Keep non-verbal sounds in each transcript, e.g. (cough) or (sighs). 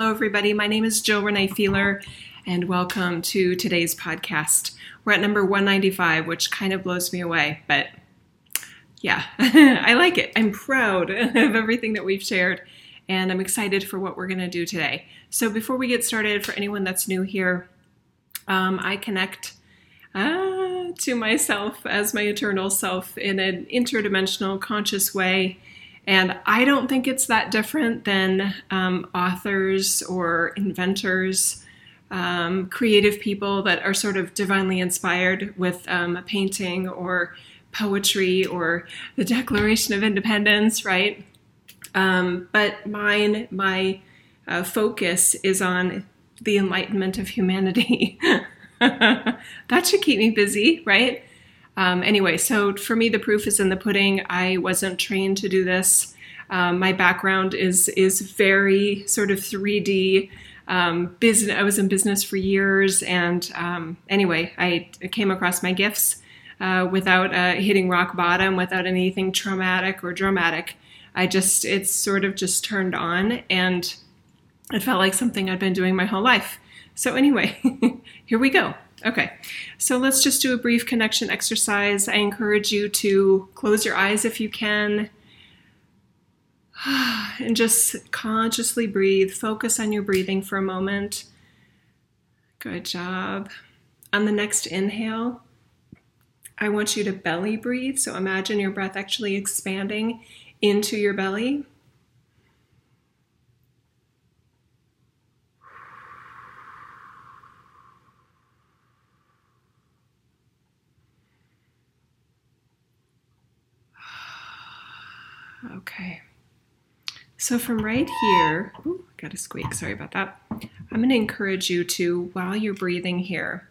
Hello, everybody. My name is Jill Renee Feeler, and welcome to today's podcast. We're at number 195, which kind of blows me away, but yeah, (laughs) I like it. I'm proud (laughs) of everything that we've shared, and I'm excited for what we're going to do today. So, before we get started, for anyone that's new here, um, I connect uh, to myself as my eternal self in an interdimensional, conscious way and I don't think it's that different than um, authors or inventors, um, creative people that are sort of divinely inspired with um, a painting or poetry or the Declaration of Independence, right? Um, but mine, my uh, focus is on the enlightenment of humanity. (laughs) that should keep me busy, right? Um, anyway, so for me, the proof is in the pudding. I wasn't trained to do this. Um, my background is is very sort of 3D. Um, business. I was in business for years, and um, anyway, I came across my gifts uh, without uh, hitting rock bottom, without anything traumatic or dramatic. I just it's sort of just turned on, and it felt like something I'd been doing my whole life. So anyway, (laughs) here we go. Okay, so let's just do a brief connection exercise. I encourage you to close your eyes if you can (sighs) and just consciously breathe. Focus on your breathing for a moment. Good job. On the next inhale, I want you to belly breathe. So imagine your breath actually expanding into your belly. Okay. So from right here, ooh, got a squeak, sorry about that. I'm going to encourage you to, while you're breathing here,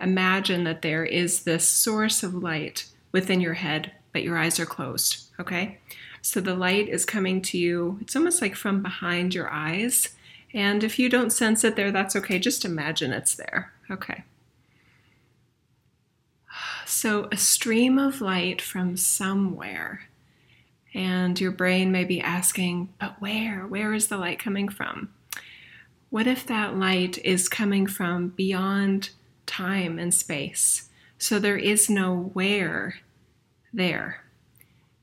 imagine that there is this source of light within your head, but your eyes are closed, okay? So the light is coming to you, it's almost like from behind your eyes. And if you don't sense it there, that's okay. Just imagine it's there, okay? So a stream of light from somewhere and your brain may be asking, but where? Where is the light coming from? What if that light is coming from beyond time and space? So there is no where there.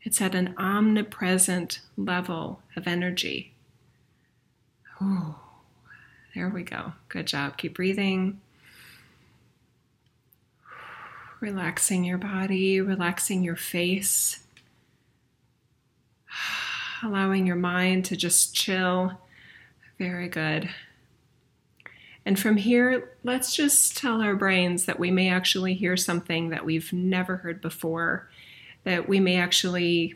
It's at an omnipresent level of energy. Ooh, there we go. Good job. Keep breathing. Relaxing your body, relaxing your face (sighs) allowing your mind to just chill. Very good. And from here, let's just tell our brains that we may actually hear something that we've never heard before, that we may actually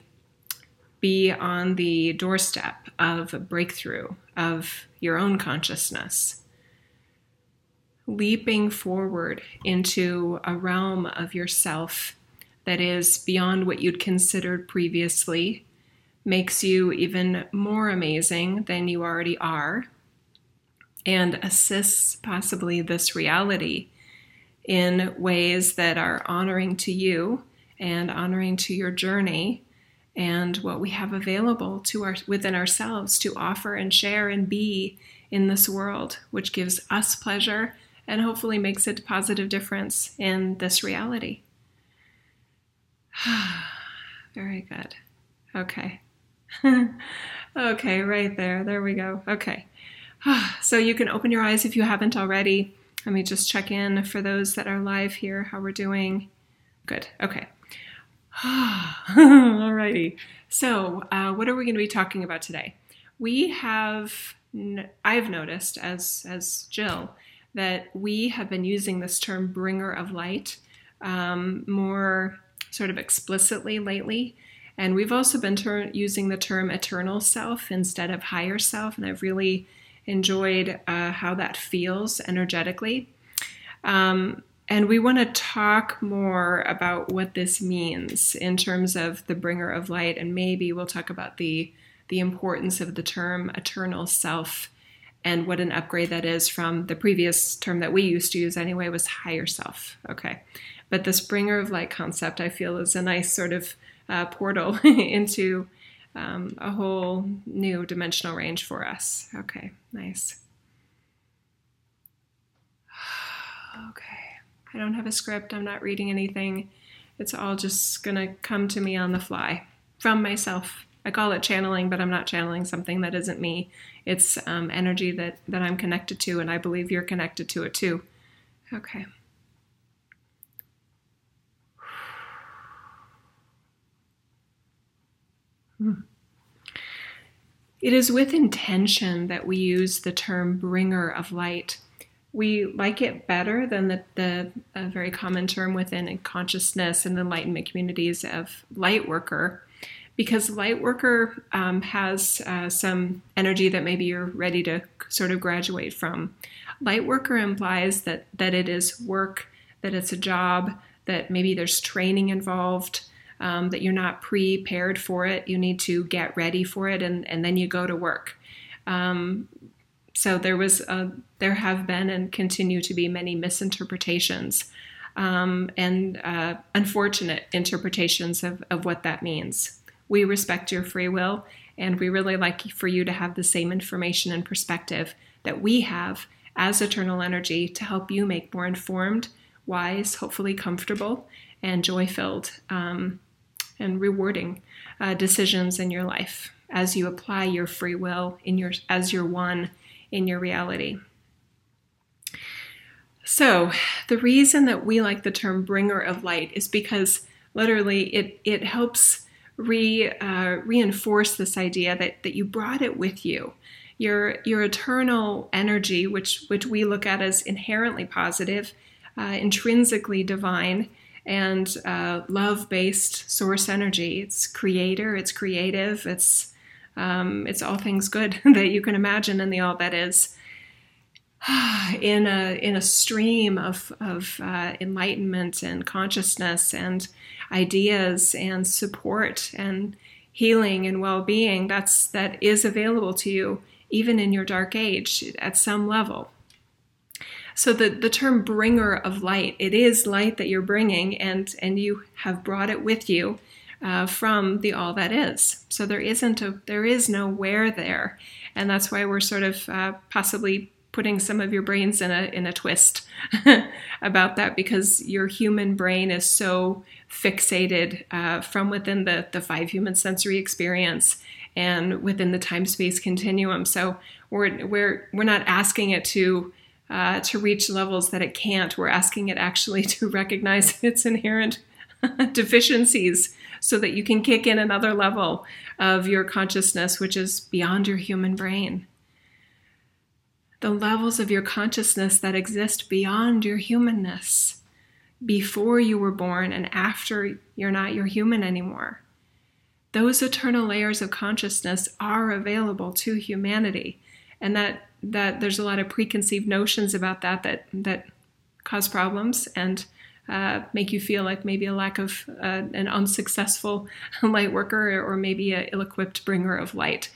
be on the doorstep of a breakthrough of your own consciousness. Leaping forward into a realm of yourself that is beyond what you'd considered previously, makes you even more amazing than you already are and assists possibly this reality in ways that are honoring to you and honoring to your journey and what we have available to our within ourselves to offer and share and be in this world which gives us pleasure and hopefully makes a positive difference in this reality. (sighs) Very good. Okay (laughs) okay, right there. There we go. Okay. (sighs) So you can open your eyes if you haven't already. Let me just check in for those that are live here, how we're doing. Good. Okay. (sighs) Alrighty. So, uh, what are we going to be talking about today? We have, I've noticed as as Jill that we have been using this term "bringer of light" um, more sort of explicitly lately. And we've also been ter- using the term eternal self instead of higher self, and I've really enjoyed uh, how that feels energetically. Um, and we want to talk more about what this means in terms of the bringer of light, and maybe we'll talk about the the importance of the term eternal self and what an upgrade that is from the previous term that we used to use anyway was higher self. Okay. But this bringer of light concept I feel is a nice sort of uh, portal (laughs) into um, a whole new dimensional range for us. Okay, nice. (sighs) okay, I don't have a script, I'm not reading anything. It's all just gonna come to me on the fly from myself. I call it channeling, but I'm not channeling something that isn't me. It's um, energy that, that I'm connected to, and I believe you're connected to it too. Okay. It is with intention that we use the term bringer of light. We like it better than the, the very common term within consciousness and enlightenment communities of light worker, because light worker um, has uh, some energy that maybe you're ready to sort of graduate from. Light worker implies that that it is work, that it's a job, that maybe there's training involved, um, that you're not prepared for it. You need to get ready for it, and, and then you go to work. Um, so there was, a, there have been, and continue to be many misinterpretations um, and uh, unfortunate interpretations of, of what that means. We respect your free will, and we really like for you to have the same information and perspective that we have as eternal energy to help you make more informed, wise, hopefully comfortable, and joy filled um, and rewarding uh, decisions in your life as you apply your free will in your as your one in your reality. So, the reason that we like the term bringer of light is because literally it it helps re uh, reinforce this idea that that you brought it with you. Your your eternal energy, which which we look at as inherently positive, uh, intrinsically divine, and uh, love based source energy. It's creator, it's creative, it's um, it's all things good (laughs) that you can imagine in the all that is. (sighs) In a in a stream of of uh, enlightenment and consciousness and ideas and support and healing and well being that's that is available to you even in your dark age at some level. So the, the term bringer of light, it is light that you're bringing, and, and you have brought it with you uh, from the all that is. So there isn't a there is no where there, and that's why we're sort of uh, possibly putting some of your brains in a in a twist (laughs) about that because your human brain is so fixated uh, from within the the five human sensory experience and within the time space continuum. So we're we're we're not asking it to uh, to reach levels that it can't. We're asking it actually (laughs) to recognize (laughs) its inherent (laughs) deficiencies so that you can kick in another level of your consciousness, which is beyond your human brain. The levels of your consciousness that exist beyond your humanness, before you were born and after you're not your human anymore. Those eternal layers of consciousness are available to humanity, and that that there's a lot of preconceived notions about that that that cause problems and uh, make you feel like maybe a lack of uh, an unsuccessful (laughs) light worker or maybe an ill-equipped bringer of light.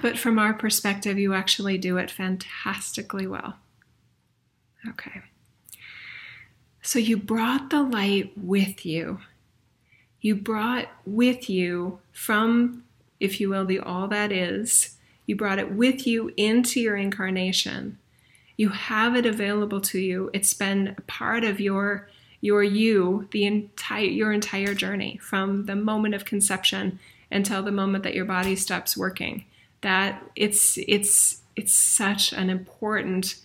But from our perspective, you actually do it fantastically well. Okay. So you brought the light with you. You brought with you from, if you will, the all that is, you brought it with you into your incarnation. You have it available to you. It's been a part of your your you the entire your entire journey from the moment of conception until the moment that your body stops working. That it's it's it's such an important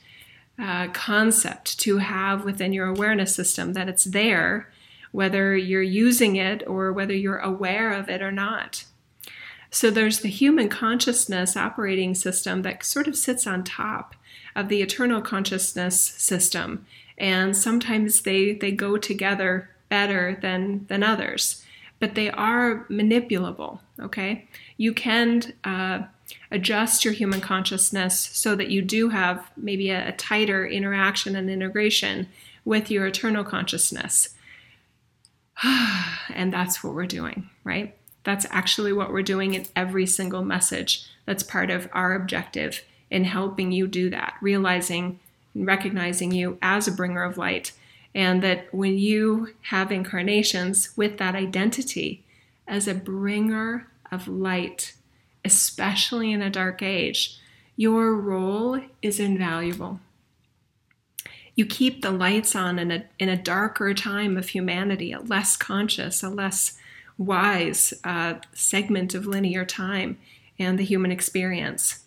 uh, concept to have within your awareness system that it's there, whether you're using it or whether you're aware of it or not. So there's the human consciousness operating system that sort of sits on top of the eternal consciousness system. And sometimes they, they go together better than, than others, but they are manipulable. Okay. You can uh, adjust your human consciousness so that you do have maybe a, a tighter interaction and integration with your eternal consciousness. (sighs) and that's what we're doing, right? That's actually what we're doing in every single message. That's part of our objective in helping you do that, realizing and recognizing you as a bringer of light. And that when you have incarnations with that identity as a bringer of light, especially in a dark age, your role is invaluable. You keep the lights on in a, in a darker time of humanity, a less conscious, a less wise uh, segment of linear time and the human experience.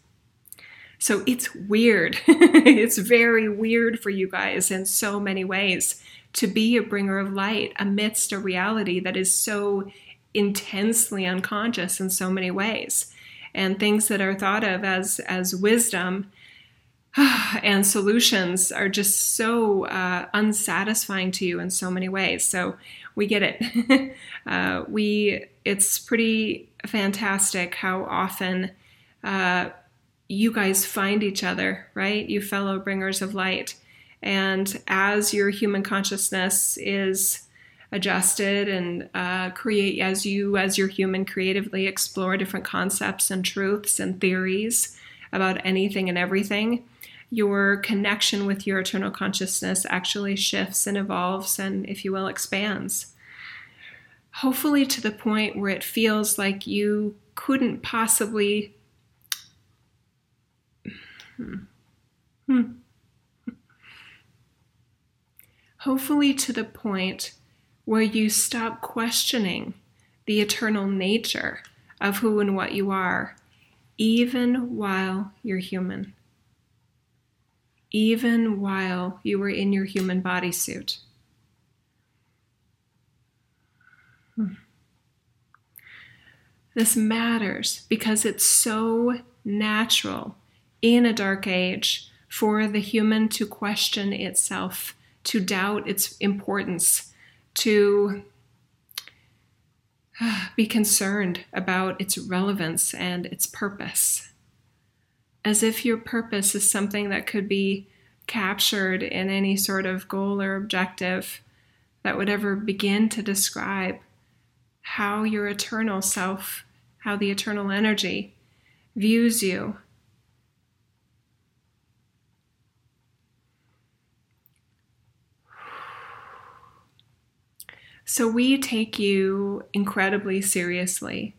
So it's weird. (laughs) it's very weird for you guys in so many ways to be a bringer of light amidst a reality that is so intensely unconscious in so many ways. And things that are thought of as, as wisdom (sighs) and solutions are just so uh, unsatisfying to you in so many ways. So we get it. (laughs) uh, we it's pretty fantastic how often uh, you guys find each other, right? You fellow bringers of light. And as your human consciousness is adjusted and uh, create, as you, as your human, creatively explore different concepts and truths and theories about anything and everything, your connection with your eternal consciousness actually shifts and evolves and, if you will, expands. Hopefully, to the point where it feels like you couldn't possibly Hmm. Hmm. Hopefully, to the point where you stop questioning the eternal nature of who and what you are, even while you're human, even while you were in your human bodysuit. Hmm. This matters because it's so natural in a dark age for the human to question itself, to doubt its importance, to be concerned about its relevance and its purpose. As if your purpose is something that could be captured in any sort of goal or objective that would ever begin to describe how your eternal self, how the eternal energy views you. So we take you incredibly seriously,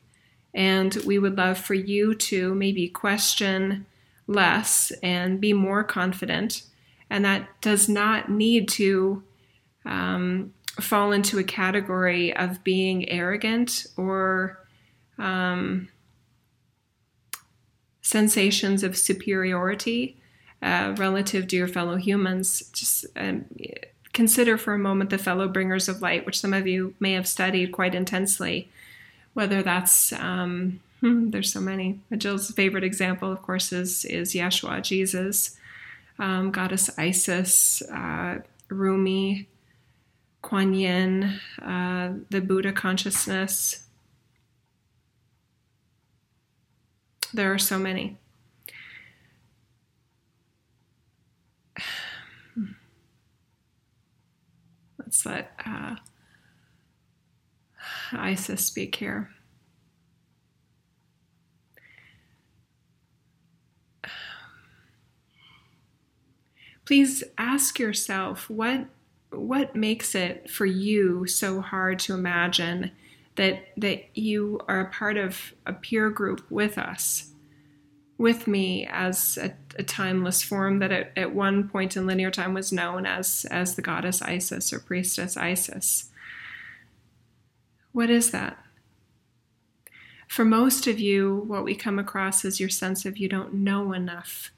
and we would love for you to maybe question less and be more confident. And that does not need to um, fall into a category of being arrogant or um, sensations of superiority uh, relative to your fellow humans. Just um, consider for a moment the fellow bringers of light, which some of you may have studied quite intensely, whether that's um, hmm, there's so many. Jill's favorite example, of course, is is Yeshua, Jesus, um, goddess Isis, uh, Rumi, Kuan Yin, uh, the Buddha consciousness. There are so many. (sighs) Let's let uh, Isis speak here. Please ask yourself what what makes it for you so hard to imagine that that you are a part of a peer group with us with me as a, a timeless form that at, at, one point in linear time was known as, as the goddess Isis or priestess Isis. What is that? For most of you, what we come across is your sense of you don't know enough.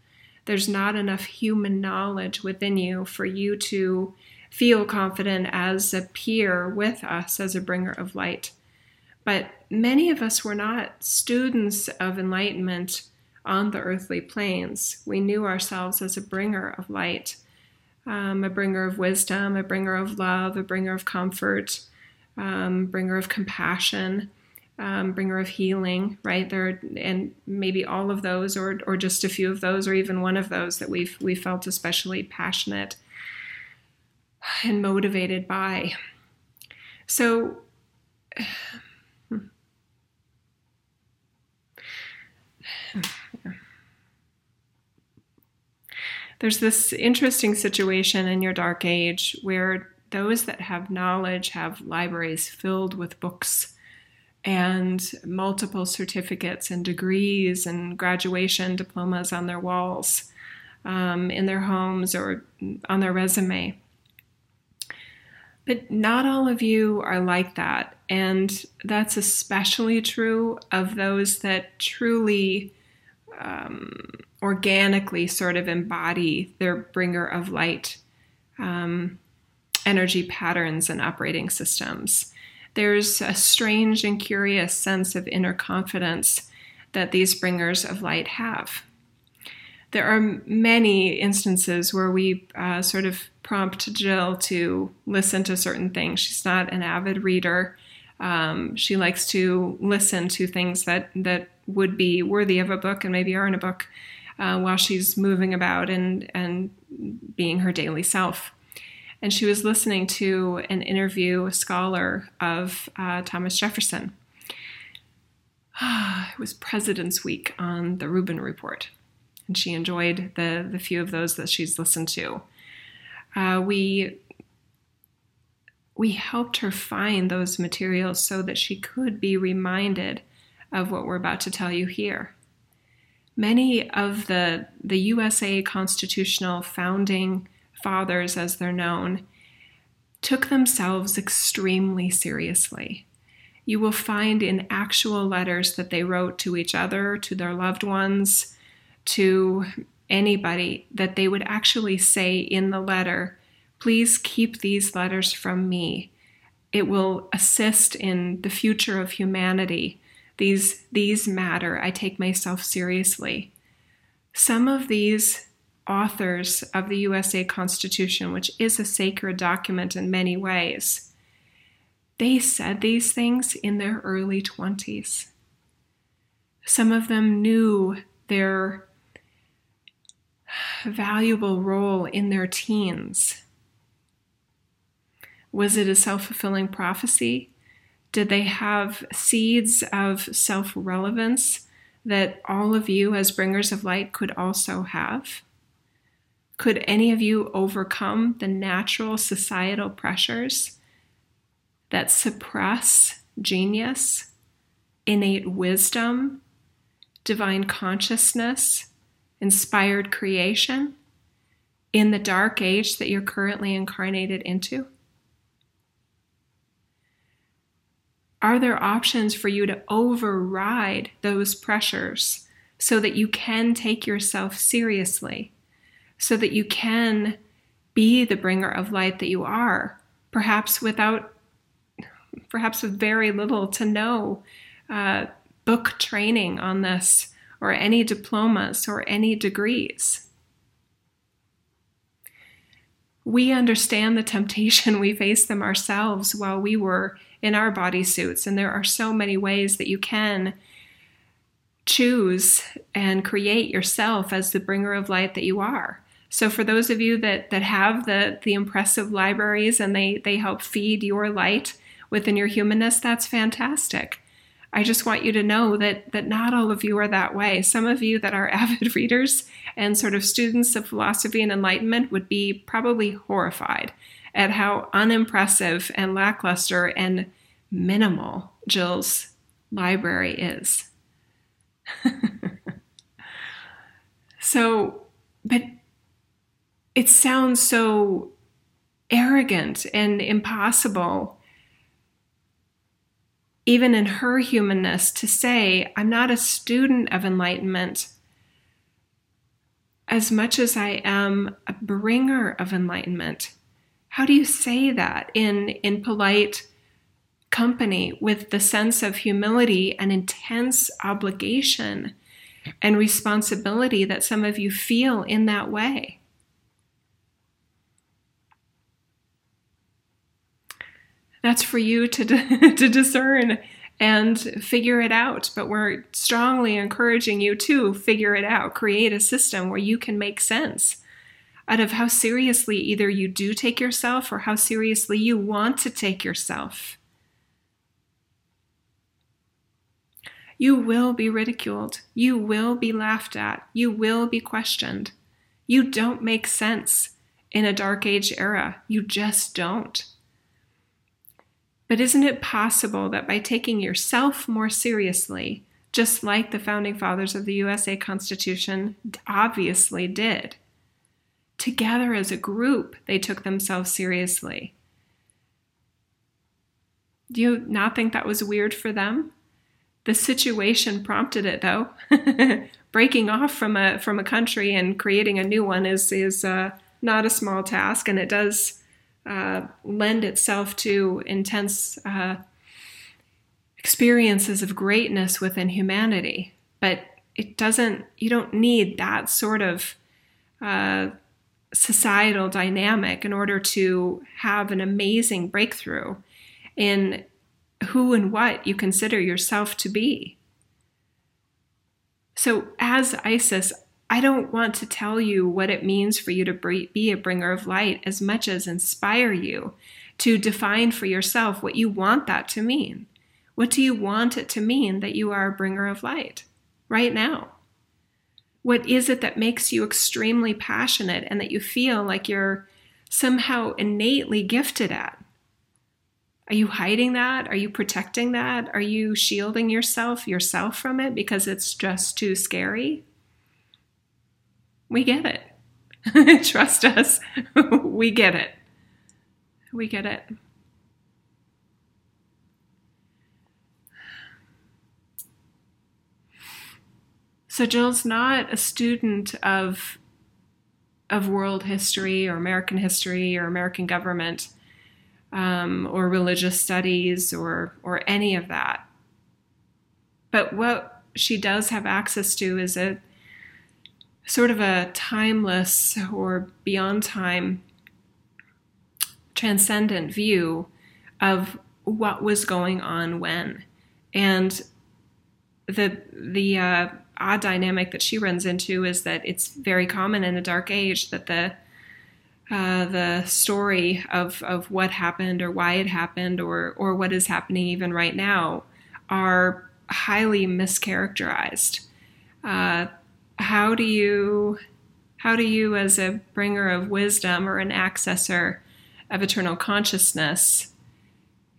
There's not enough human knowledge within you for you to feel confident as a peer with us, as a bringer of light. But many of us were not students of enlightenment on the earthly planes. We knew ourselves as a bringer of light, um, a bringer of wisdom, a bringer of love, a bringer of comfort, um, bringer of compassion, um, bringer of healing. Right there, and maybe all of those, or or just a few of those, or even one of those that we've we felt especially passionate and motivated by. So. (sighs) (sighs) there's this interesting situation in your dark age where those that have knowledge have libraries filled with books and multiple certificates and degrees and graduation diplomas on their walls. um, in their homes or on their resume. But not all of you are like that. And that's especially true of those that truly um, organically sort of embody their bringer of light um, energy patterns and operating systems. There's a strange and curious sense of inner confidence that these bringers of light have. There are many instances where we uh, sort of prompt Jill to listen to certain things. She's not an avid reader. Um, she likes to listen to things that that would be worthy of a book and maybe are in a book uh, while she's moving about and and being her daily self. And she was listening to an interview, a scholar of uh, Thomas Jefferson. (sighs) it was President's Week on the Rubin Report, and she enjoyed the the few of those that she's listened to. Uh, we we helped her find those materials so that she could be reminded of what we're about to tell you here. Many of the, the USA constitutional founding fathers, as they're known, took themselves extremely seriously. You will find in actual letters that they wrote to each other, to their loved ones, to anybody, that they would actually say in the letter, Please keep these letters from me. It will assist in the future of humanity. These, these matter. I take myself seriously. Some of these authors of the USA Constitution, which is a sacred document in many ways, they said these things in their early 20s. Some of them knew their valuable role in their teens. Was it a self fulfilling prophecy? Did they have seeds of self relevance that all of you, as bringers of light, could also have? Could any of you overcome the natural societal pressures that suppress genius, innate wisdom, divine consciousness, inspired creation in the dark age that you're currently incarnated into? Are there options for you to override those pressures so that you can take yourself seriously, so that you can be the bringer of light that you are, perhaps without, perhaps with very little to no uh, book training on this, or any diplomas, or any degrees? We understand the temptation, (laughs) we face them ourselves while we were in our bodysuits. And there are so many ways that you can choose and create yourself as the bringer of light that you are. So for those of you that that have the the impressive libraries and they they help feed your light within your humanness, that's fantastic. I just want you to know that that not all of you are that way. Some of you that are (laughs) avid readers and sort of students of philosophy and enlightenment would be probably horrified at how unimpressive and lackluster and minimal Jill's library is. (laughs) so, but it sounds so arrogant and impossible, even in her humanness, to say, I'm not a student of enlightenment as much as I am a bringer of enlightenment. How do you say that in in polite company with the sense of humility and intense obligation and responsibility that some of you feel in that way that's for you to (laughs) to discern and figure it out but we're strongly encouraging you to figure it out create a system where you can make sense out of how seriously either you do take yourself or how seriously you want to take yourself. You will be ridiculed. You will be laughed at. You will be questioned. You don't make sense in a dark age era. You just don't. But isn't it possible that by taking yourself more seriously, just like the founding fathers of the USA Constitution obviously did, together as a group, they took themselves seriously. Do you not think that was weird for them? The situation prompted it, though. (laughs) Breaking off from a from a country and creating a new one is is uh, not a small task, and it does uh, lend itself to intense uh, experiences of greatness within humanity. But it doesn't. You don't need that sort of uh, societal dynamic in order to have an amazing breakthrough in who and what you consider yourself to be. So, as Isis, I don't want to tell you what it means for you to be a bringer of light as much as inspire you to define for yourself what you want that to mean. What do you want it to mean that you are a bringer of light right now? What is it that makes you extremely passionate and that you feel like you're somehow innately gifted at? Are you hiding that? Are you protecting that? Are you shielding yourself yourself from it because it's just too scary? We get it. (laughs) Trust us. (laughs) we get it. We get it. So Jill's not a student of of world history or American history or American government um, or religious studies or or any of that. But what she does have access to is a sort of a timeless or beyond time transcendent view of what was going on when and the the uh, odd dynamic that she runs into is that it's very common in the dark age that the uh, the story of, of what happened or why it happened or or what is happening even right now are highly mischaracterized. Uh, how do you how do you as a bringer of wisdom or an accessor of eternal consciousness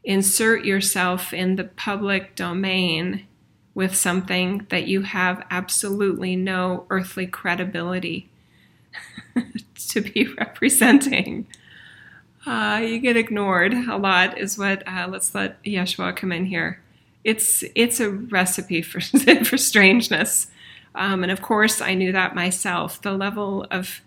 insert yourself in the public domain with something that you have absolutely no earthly credibility (laughs) to be (laughs) representing. Uh, you get ignored a lot, is what. Uh, let's let Yeshua come in here. It's it's a recipe for (laughs) for strangeness, um, and of course I knew that myself. The level of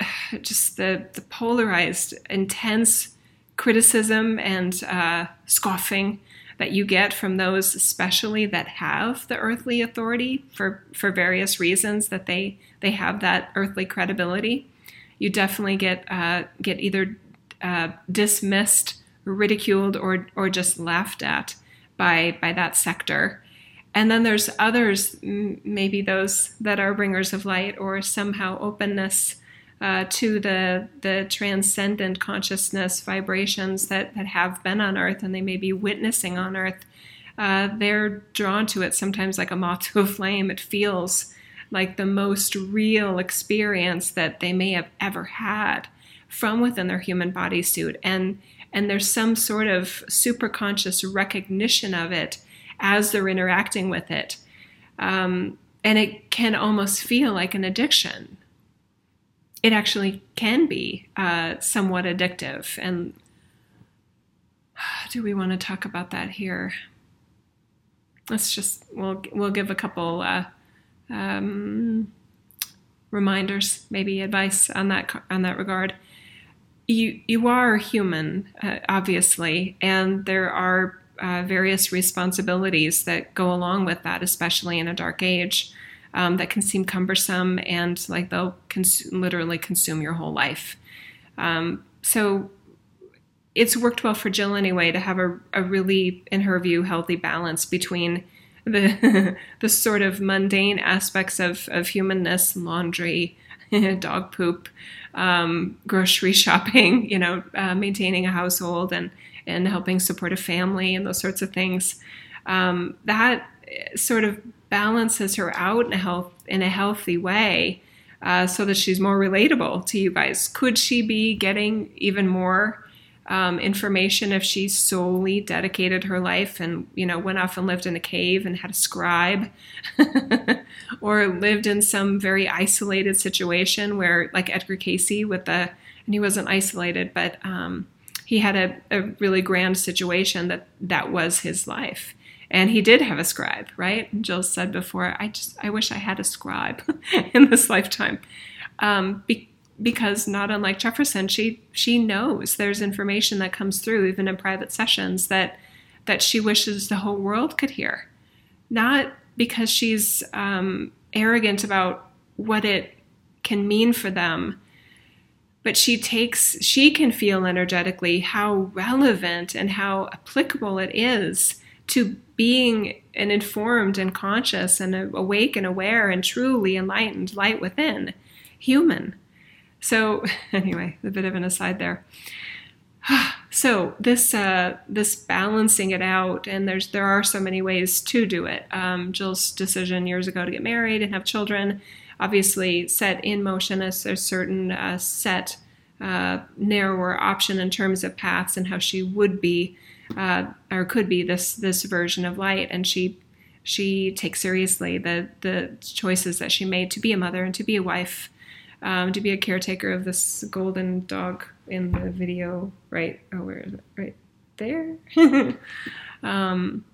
uh, just the the polarized, intense criticism and uh, scoffing that you get from those especially that have the earthly authority for for various reasons that they they have that earthly credibility you definitely get uh, get either uh, dismissed ridiculed or or just laughed at by by that sector and then there's others maybe those that are bringers of light or somehow openness uh, to the the transcendent consciousness vibrations that that have been on Earth and they may be witnessing on Earth. Uh, they're drawn to it sometimes like a moth (laughs) to a flame. It feels like the most real experience that they may have ever had from within their human bodysuit, and and there's some sort of superconscious recognition of it as they're interacting with it, um, and it can almost feel like an addiction it actually can be uh, somewhat addictive. And (sighs) do we want to talk about that here? Let's just we'll we'll give a couple uh, um, reminders, maybe advice on that on that regard. You you are human, uh, obviously, and there are uh, various responsibilities that go along with that, especially in a dark age um, that can seem cumbersome and like they'll literally consume your whole life. Um, so it's worked well for Jill anyway to have a, a really, in her view, healthy balance between the (laughs) the sort of mundane aspects of, of humanness, laundry, (laughs) dog poop, um, grocery (laughs) shopping, you know, uh, maintaining a household and and helping support a family and those sorts of things. Um, that sort of balances her out in a health in a healthy way uh, so that she's more relatable to you guys could she be getting even more um, information if she solely dedicated her life and you know went off and lived in a cave and had a scribe (laughs) or lived in some very isolated situation where like Edgar Cayce with the and he wasn't isolated but um, he had a, a really grand situation that that was his life. And he did have a scribe right? Jill said before i just i wish i had a scribe (laughs) in this lifetime. Um, be, because not unlike Jefferson, she she knows there's information that comes through even in private sessions that that she wishes the whole world could hear, not because she's um, arrogant about what it can mean for them, but she takes she can feel energetically how relevant and how applicable it is to being an informed and conscious and awake and aware and truly enlightened light within human so (laughs) anyway, a bit of an aside there. (sighs) So this uh, this balancing it out, and there's there are so many ways to do it. Um, Jill's decision years ago to get married and have children, obviously set in motion a, a certain uh, set uh, narrower option in terms of paths and how she would be uh, or could be this this version of light, and she she takes seriously the the choices that she made to be a mother and to be a wife um, to be a caretaker of this golden dog in the video. Right? Oh, where is it? Right there. (laughs) um,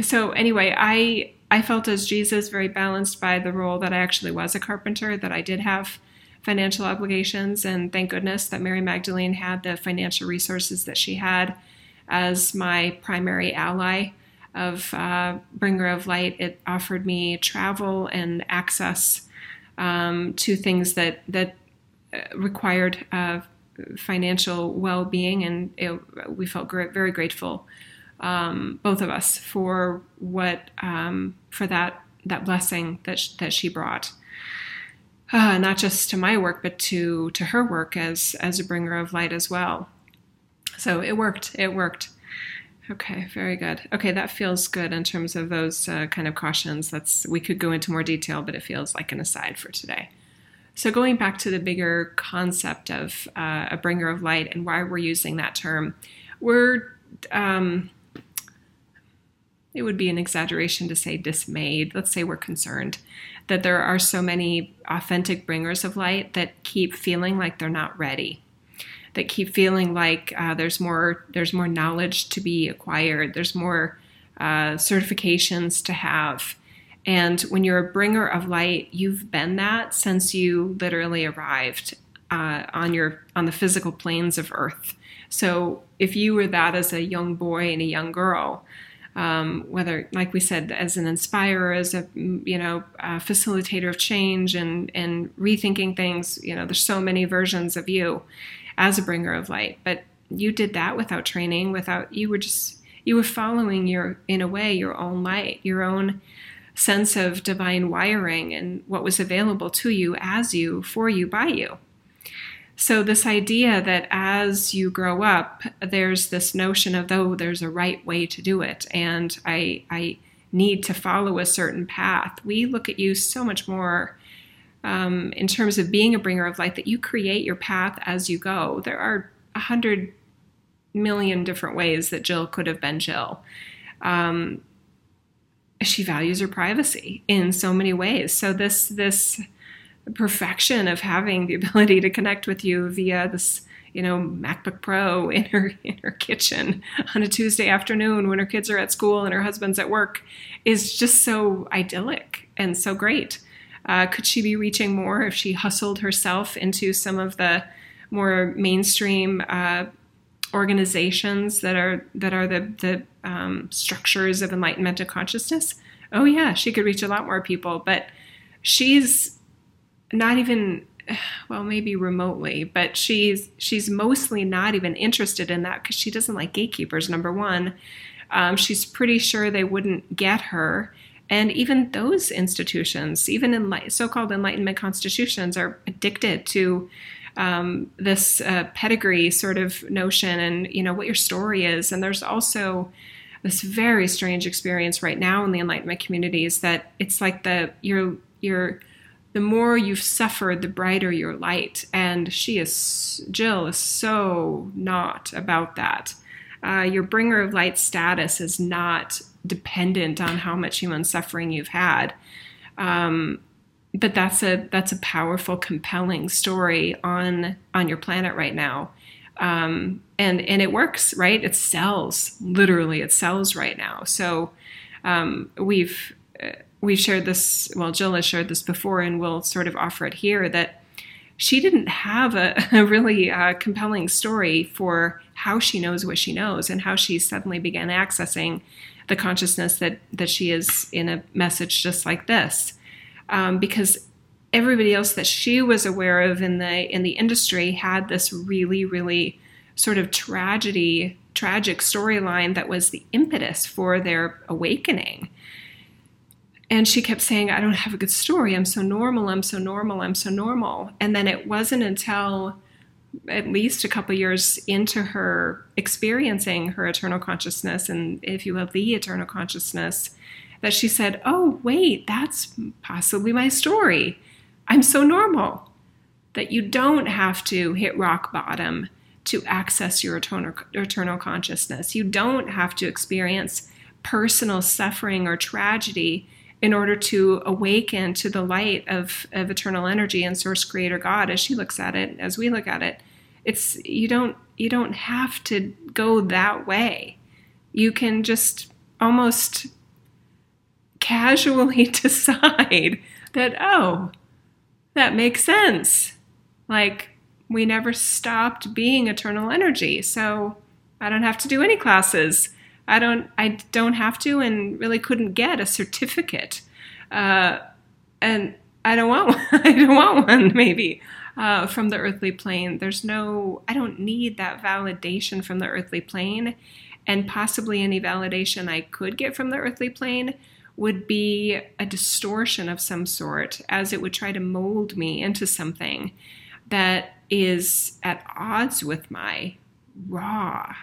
so anyway, I I felt as Jesus very balanced by the role that I actually was a carpenter, that I did have financial obligations, and thank goodness that Mary Magdalene had the financial resources that she had as my primary ally of uh, bringer of light. It offered me travel and access um, to things that that uh, required uh, financial well-being, and it, we felt very grateful, um, both of us, for what um, for that that blessing that sh- that she brought. Uh, not just to my work, but to to her work as as a bringer of light as well. So it worked. It worked. Okay, very good. Okay, that feels good in terms of those uh, kind of cautions. That's we could go into more detail, but it feels like an aside for today. So going back to the bigger concept of uh, a bringer of light and why we're using that term, we're um, it would be an exaggeration to say dismayed. Let's say we're concerned that there are so many authentic bringers of light that keep feeling like they're not ready that keep feeling like uh, there's more there's more knowledge to be acquired there's more uh, certifications to have and when you're a bringer of light you've been that since you literally arrived uh, on your on the physical planes of earth so if you were that as a young boy and a young girl um, whether, like we said, as an inspirer, as a you know a facilitator of change and and rethinking things. You know, there's so many versions of you, as a bringer of light. But you did that without training, without, you were just, you were following your, in a way, your own light, your own sense of divine wiring and what was available to you as you, for you, by you. So, this idea that as you grow up, there's this notion of, oh, there's a right way to do it, and I, I need to follow a certain path. We look at you so much more um, in terms of being a bringer of light that you create your path as you go. There are a hundred million different ways that Jill could have been Jill. Um, she values her privacy in so many ways. So this this perfection of having the (laughs) ability to connect with you via this you know MacBook Pro in her (laughs) in her kitchen on a Tuesday afternoon when her kids are at school and her husband's at work is just so idyllic and so great. Uh, could she be reaching more if she hustled herself into some of the more mainstream uh, organizations that are that are the the um, structures of enlightenment and consciousness? Oh yeah, she could reach a lot more people, but she's not even well maybe remotely but she's she's mostly not even interested in that because she doesn't like gatekeepers number one um, she's pretty sure they wouldn't get her and even those institutions, even in so-called Enlightenment constitutions, are addicted to um, this uh, pedigree sort of notion, and you know what your story is. And there's also this very strange experience right now in the Enlightenment communities that it's like the you're you're the more you've suffered, the brighter your light. And she is, Jill is so not about that. Uh, your bringer of light status is not dependent on how much human suffering you've had. Um, but that's a that's a powerful, compelling story on on your planet right now, um, and and it works, right? It sells literally, it sells right now. So um, we've uh, we've shared this. Well, Jill has shared this before, and we'll sort of offer it here that she didn't have a, (laughs) a really uh, compelling story for how she knows what she knows and how she suddenly began accessing the consciousness that that she is in a message just like this um, because everybody else that she was aware of in the in the industry had this really really sort of tragedy tragic storyline that was the impetus for their awakening and she kept saying i don't have a good story i'm so normal i'm so normal i'm so normal and then it wasn't until at least a couple years into her experiencing her eternal consciousness and if you will the eternal consciousness that she said, Oh, wait, that's possibly my story. I'm so normal. That you don't have to hit rock bottom to access your eternal, eternal consciousness. You don't have to experience personal suffering or tragedy in order to awaken to the light of, of eternal energy and source creator God as she looks at it, as we look at it. It's you don't you don't have to go that way. You can just almost casually (laughs) decide that, oh, that makes sense. Like, we never stopped being eternal energy. So I don't have to do any classes. I don't I don't have to and really couldn't get a certificate. Uh, and I don't want (laughs) one. I don't want one maybe uh, from the earthly plane. There's no I don't need that validation from the earthly plane and possibly any validation I could get from the earthly plane would be a distortion of some sort, as it would try to mold me into something that is at odds with my raw,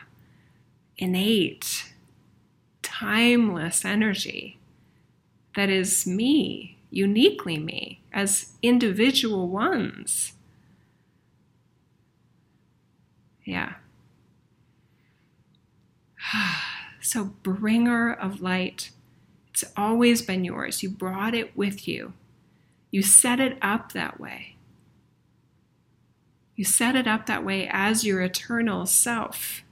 innate, timeless energy that is me, uniquely me, as individual ones. Yeah. (sighs) So, bringer of light it's always been yours. You brought it with you. You set it up that way. You set it up that way as your eternal self.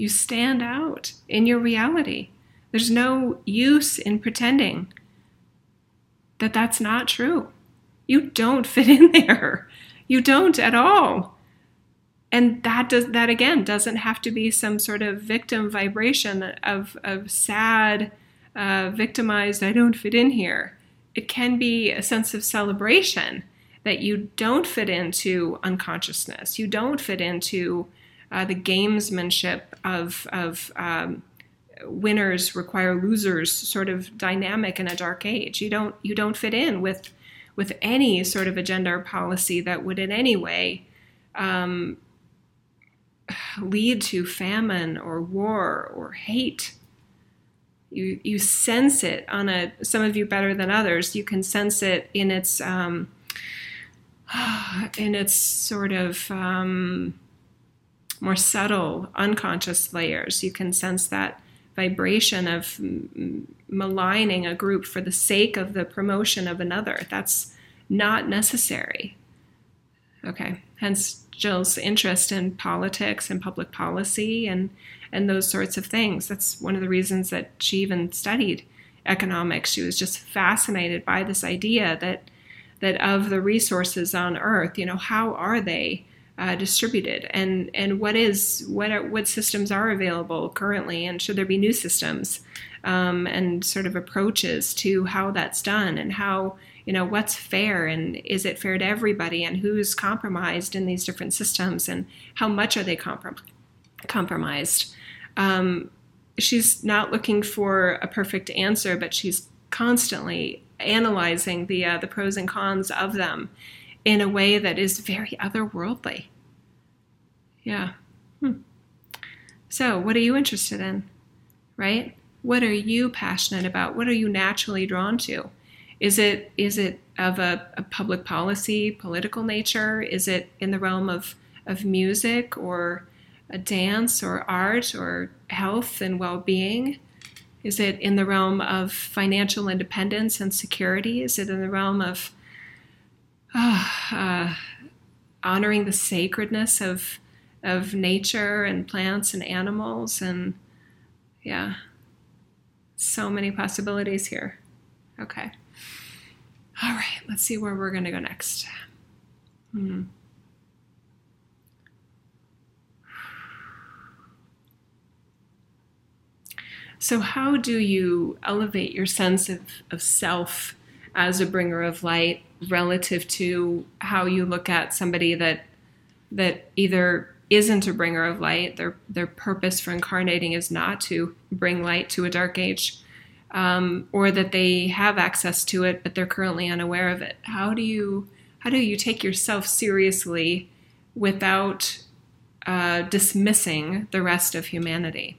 You stand out in your reality. There's no use in pretending that that's not true. You don't fit in (laughs) there. You don't at all and that does that again doesn't have to be some sort of victim vibration of of sad uh, victimized i don't fit in here it can be a sense of celebration that you don't fit into unconsciousness you don't fit into uh, the gamesmanship of of um, winners require losers sort of dynamic in a dark age you don't you don't fit in with with any sort of agenda or policy that would in any way um, lead to famine or war or hate. You, you sense it on a, some of you better than others, you can sense it in its, um, (sighs) in its sort of um, more subtle, unconscious layers. You can sense that vibration of maligning a group for the sake of the promotion of another. That's not necessary. Okay, hence Jill's interest in politics and public policy and and those sorts of things. That's one of the reasons that she even studied economics. She was just fascinated by this idea that that of the resources on Earth, you know, how are they uh, distributed, and and what is what are, what systems are available currently, and should there be new systems, um, and sort of approaches to how that's done, and how you know what's fair? And is it fair to everybody? And who's compromised in these different systems? And how much are they comprom- compromised? Um, she's not looking for a perfect answer but she's constantly analyzing the uh, the pros and cons of them in a way that is very otherworldly yeah hmm. so what are you interested in right what are you passionate about? What are you naturally drawn to? Is it is it of a, a public policy, political nature? Is it in the realm of of music or a dance or art or health and well-being? Is it in the realm of financial independence and security? Is it in the realm of (sighs) uh, honoring the sacredness of of nature and plants and animals and yeah, so many possibilities here. Okay. All right, let's see where we're going to go next. Hmm. So, how do you elevate your sense of, of self as a bringer of light relative to how you look at somebody that that either isn't a bringer of light, their their purpose for incarnating is not to bring light to a dark age, um, or that they have access to it but they're currently unaware of it. How do you how do you take yourself seriously without uh, dismissing the rest of humanity?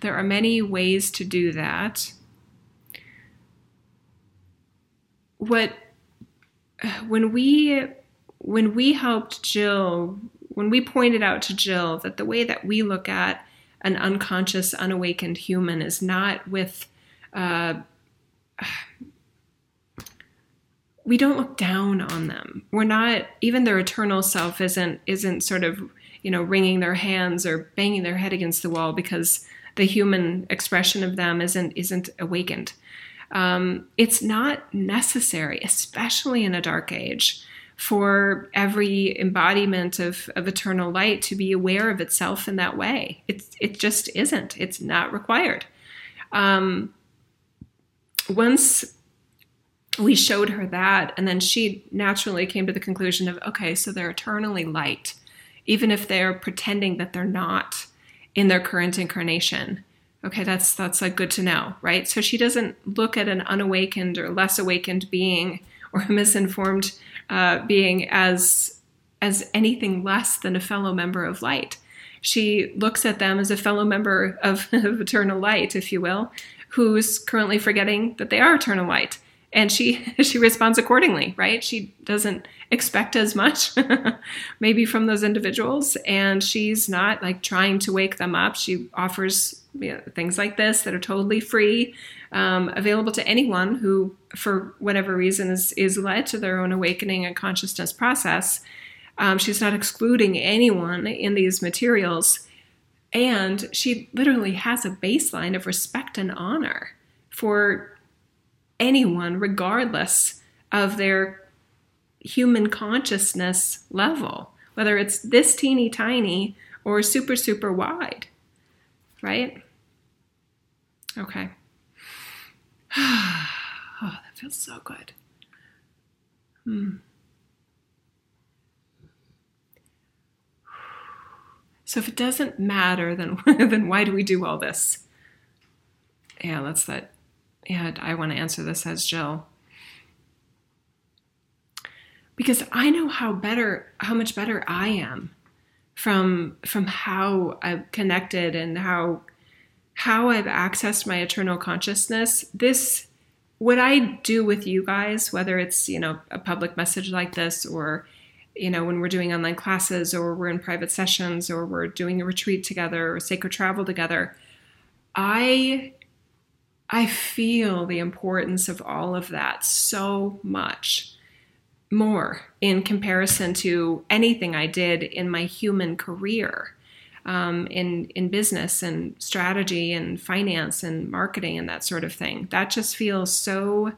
There are many ways to do that. What when we when we helped Jill, when we pointed out to Jill that the way that we look at an unconscious, unawakened human is not with uh, we don't look down on them. We're not even their eternal self isn't isn't sort of you know wringing their hands or banging their head against the wall because the human expression of them isn't isn't awakened. Um, it's not necessary, especially in a dark age, for every embodiment of, of eternal light to be aware of itself in that way. It's, it just isn't. It's not required. Um, once we showed her that, and then she naturally came to the conclusion of okay, so they're eternally light, even if they're pretending that they're not in their current incarnation. Okay, that's that's like good to know, right? So she doesn't look at an unawakened or less awakened being or a misinformed uh, being as as anything less than a fellow member of light. She looks at them as a fellow member of, (laughs) of eternal light, if you will, who's currently forgetting that they are eternal light and she (laughs) she responds accordingly right she doesn't expect as much (laughs) maybe from those individuals and she's not like trying to wake them up she offers you know, things like this that are totally free um, available to anyone who for whatever reason is is led to their own awakening and consciousness process um, she's not excluding anyone in these materials and she literally has a baseline of respect and honor for anyone, regardless of their human consciousness level, whether it's this teeny tiny or super, super wide, right? Okay. (sighs) oh, that feels so good. Hmm. So if it doesn't matter, then (laughs) then why do we do all this? Yeah, that's that. and I want to answer this as Jill. Because I know how better how much better I am from from how I've connected and how how I've accessed my eternal consciousness. This what I do with you guys, whether it's, you know, a public message like this or you know, when we're doing online classes or we're in private sessions or we're doing a retreat together or sacred travel together, I I feel the importance of all of that so much more in comparison to anything I did in my human career. Um, in in business and strategy and finance and marketing and that sort of thing. That just feels so.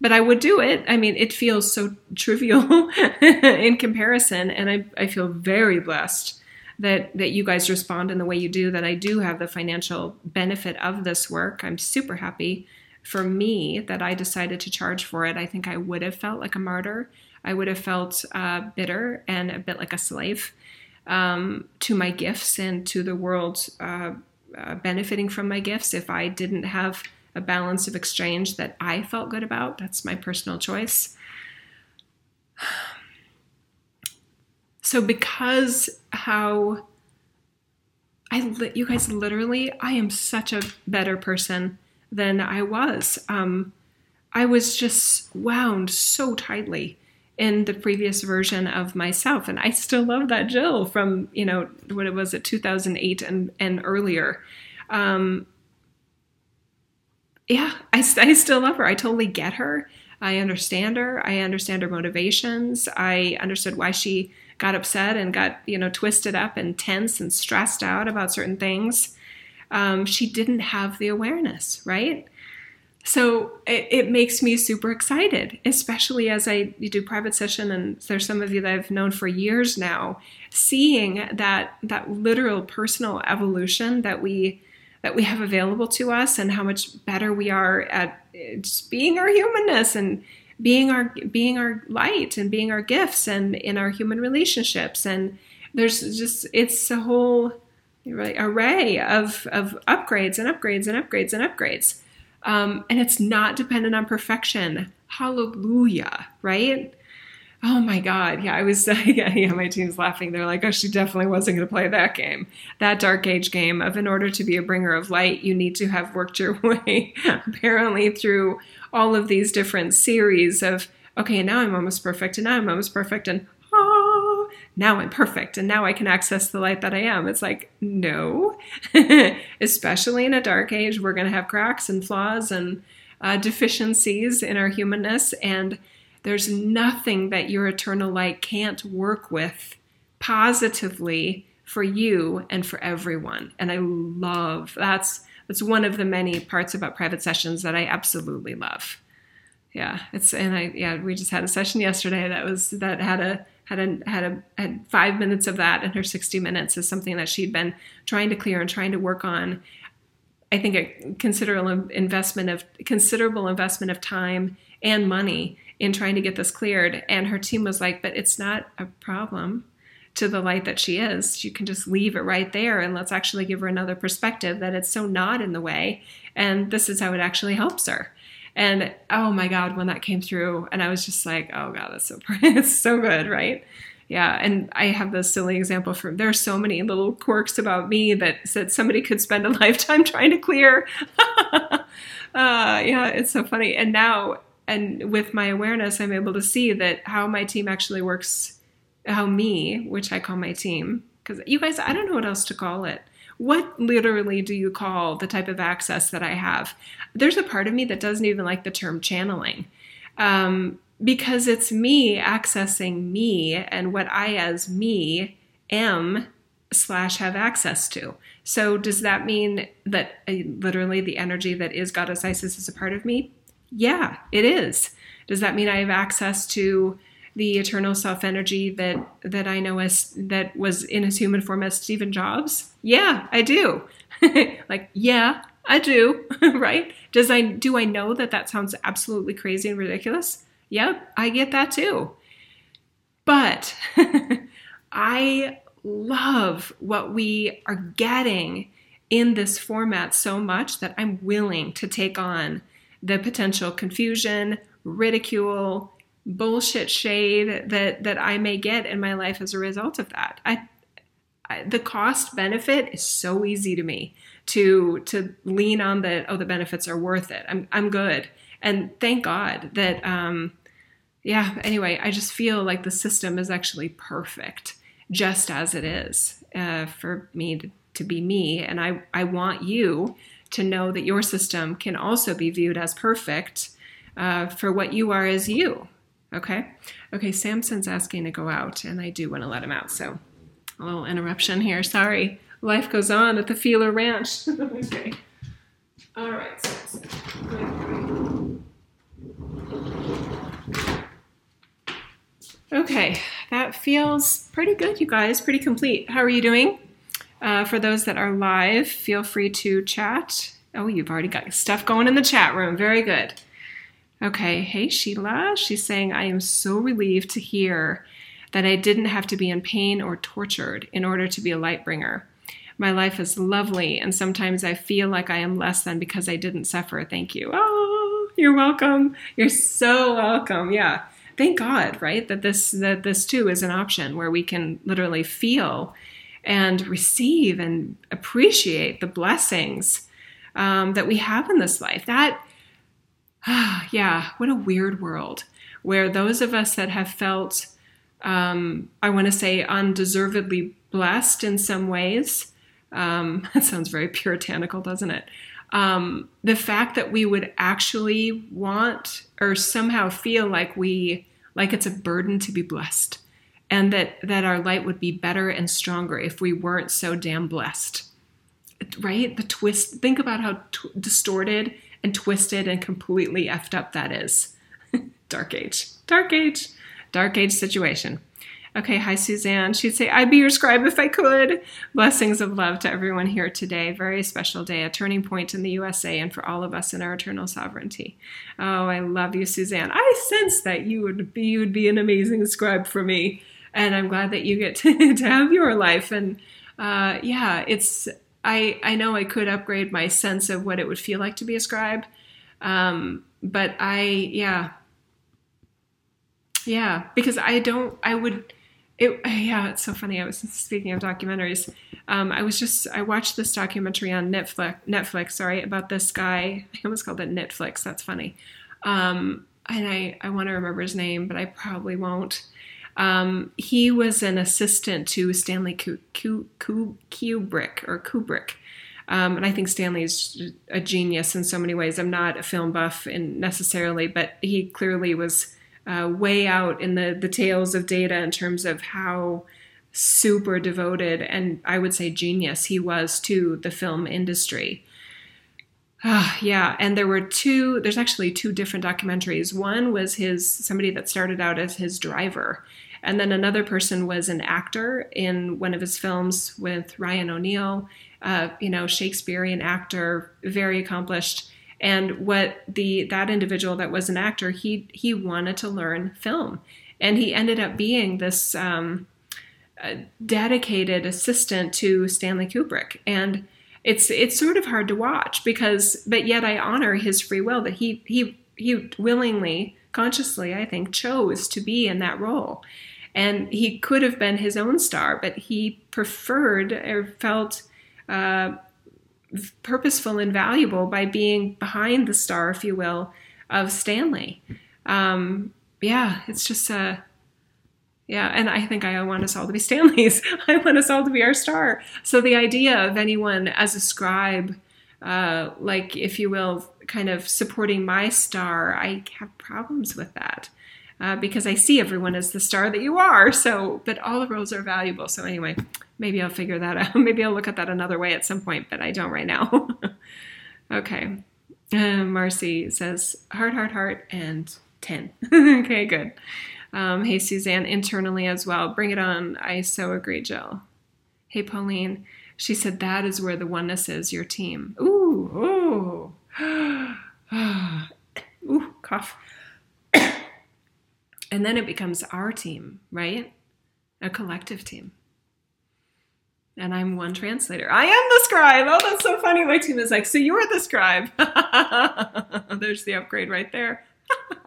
But I would do it. I mean, it feels so trivial (laughs) in comparison, and I I feel very blessed that that you guys respond in the way you do that I do have the financial benefit of this work. I'm super happy for me that I decided to charge for it. I think I would have felt like a martyr. I would have felt uh, bitter and a bit like a slave um, to my gifts and to the world uh, uh, benefiting from my gifts if I didn't have a balance of exchange that I felt good about. That's my personal choice. (sighs) So, because how I, you guys, literally, I am such a better person than I was. Um, I was just wound so tightly in the previous version of myself, and I still love that Jill from you know what it was at 2008 and and earlier. Um, yeah, I, I still love her. I totally get her. I understand her. I understand her motivations. I understood why she got upset and got, you know, twisted up and tense and stressed out about certain things. Um, she didn't have the awareness, right? So it, it, makes me super excited, especially as I do private session, and there's some of you that I've known for years now, seeing that that literal personal evolution that we that we have available to us and how much better we are at eh, just being our humanness and being our being our light and being our gifts and in our human relationships. And there's just it's a whole array of of upgrades and upgrades and upgrades and upgrades um, and it's not dependent on perfection hallelujah right Oh my God. Yeah, I was, (laughs) yeah, yeah, my team's laughing. They're like, oh, she definitely wasn't going to play that game. That Dark Age game of in order to be a bringer of light, you need to have worked your (laughs) way apparently through all of these different series of, okay, now I'm almost perfect, and now I'm almost perfect, and now I'm perfect, and now I can access the light that I am. It's like, no. (laughs) Especially in a dark age, we're going to have cracks and flaws and uh, deficiencies in our humanness. And there's nothing that your eternal light can't work with positively for you and for everyone. And I love that's that's one of the many parts about private sessions that I absolutely love. Yeah, it's and I yeah we just had a session yesterday that was that had a had a had a had five minutes of that in her 60 minutes is something that she'd been trying to clear and trying to work on. I think a considerable investment of considerable investment of time and money in trying to get this cleared. And her team was like, but it's not a problem to the light that she is. You can just leave it right there and let's actually give her another perspective that it's so not in the way. And this is how it actually helps her. And oh my God, when that came through, and I was just like, oh God, that's so (laughs) it's so good, right? Yeah, and I have this silly example from there are so many little quirks about me that that somebody could spend a (laughs) lifetime trying to clear. (laughs) uh, yeah, it's so funny. And now and with my awareness i'm able to see that how my team actually works how me which i call my team because you guys i don't know what else to call it what literally do you call the type of access that i have? There's a part of me that doesn't even like the term channeling um, because it's me accessing me and what i as me am slash have access to. So does that mean that uh, literally the energy that is goddess isis is a part of me? Yeah, it is. Does that mean I have access to the eternal self energy that that I know as that was in his human form as Steven Jobs? Yeah, I do. (laughs) like, yeah, I do. (laughs) right? Does I do I know that that sounds absolutely crazy and ridiculous? Yep, I get that too. But (laughs) I love what we are getting in this format so much that I'm willing to take on the potential confusion, ridicule, bullshit shade that that I may get in my life as a result of that. I, I, the cost benefit is so easy to me to to lean on the oh the benefits are worth it. I'm I'm good. And thank God that um yeah, anyway, I just feel like the system is actually perfect just as it is uh, for me to, to be me and I I want you to know that your system can also be viewed as perfect uh, for what you are as you. Okay? Okay, Samson's asking to go out, and I do want to let him out. So, a little interruption here. Sorry. Life goes on at the Feeler Ranch. (laughs) okay. All right. Okay, that feels pretty good, you guys. Pretty complete. How are you doing? Uh, for those that are live, feel free to chat. Oh, you've already got stuff going in the chat room. Very good. Okay. Hey, Sheila. She's saying, I am so relieved to hear that I didn't have to be in pain or tortured in order to be a light bringer. My life is lovely, and sometimes I feel like I am less than because I didn't suffer. Thank you. Oh, you're welcome. You're so welcome. Yeah. Thank God, right? That this that this too is an option where we can literally feel and receive and appreciate the blessings um, that we have in this life. That, (sighs) yeah, what a weird world where those of us that have felt, um, I want to say, undeservedly blessed in some ways. Um, (laughs) that sounds very puritanical, doesn't it? Um, the fact that we would actually want or somehow feel like we like it's a burden to be blessed and that that our light would be better and stronger if we weren't so damn blessed right the twist think about how t- distorted and twisted and completely effed up that is (laughs) dark age dark age dark age situation Okay, hi Suzanne. She'd say, I'd be your scribe if I could. Blessings of love to everyone here today. Very special day, a turning point in the USA and for all of us in our eternal sovereignty. Oh, I love you, Suzanne. I sense that you would be you would be an amazing scribe for me. And I'm glad that you get (laughs) to, to have your life. And uh, yeah, it's I I know I could upgrade my sense of what it would feel like to be a scribe. Um, but I yeah. Yeah, because I don't I would it, yeah, it's so funny. I was speaking of documentaries. Um, I was just I watched this documentary on Netflix. Netflix, sorry, about this guy. I almost called it Netflix. That's funny. Um, and I I want to remember his name, but I probably won't. Um, he was an assistant to Stanley Kubrick or Kubrick. Um, and I think Stanley's a genius in so many ways. I'm not a film buff in necessarily, but he clearly was uh, way out in the the tails of data in terms of how super devoted and I would say genius he was to the film industry. Uh, yeah, and there were two. There's actually two different documentaries. One was his somebody that started out as his driver, and then another person was an actor in one of his films with Ryan O'Neal. Uh, you know, Shakespearean actor, very accomplished and what the that individual that was an actor he he wanted to learn film and he ended up being this um, dedicated assistant to stanley kubrick and it's it's sort of hard to watch because but yet i honor his free will that he he he willingly consciously i think chose to be in that role and he could have been his own star but he preferred or felt uh, purposeful and valuable by being behind the star, if you will, of Stanley. Um, yeah, it's just a. Yeah, and I think I want us all to be Stanleys. (laughs) I want us all to be our star. So the idea of anyone as a scribe, uh, like if you will, kind of supporting my star, I have problems with that uh, because I see everyone as the star that you are. So, but all the roles are valuable. So anyway, maybe I'll figure that out. (laughs) Maybe I'll look at that another way at some point, but I don't right now. (laughs) okay. Uh, Marcy says heart, heart, heart, and 10. okay, good. Um, hey, Suzanne, internally as well. Bring it on. I so agree, Jill. Hey, Pauline. She said that is where the oneness is, your team. Ooh, ooh. (gasps) ooh, cough. (coughs) and then it becomes our team, right? A collective team and I'm one translator. I am the scribe. Oh, that's so funny. My team is like, so you're the scribe. (laughs) There's the upgrade right there.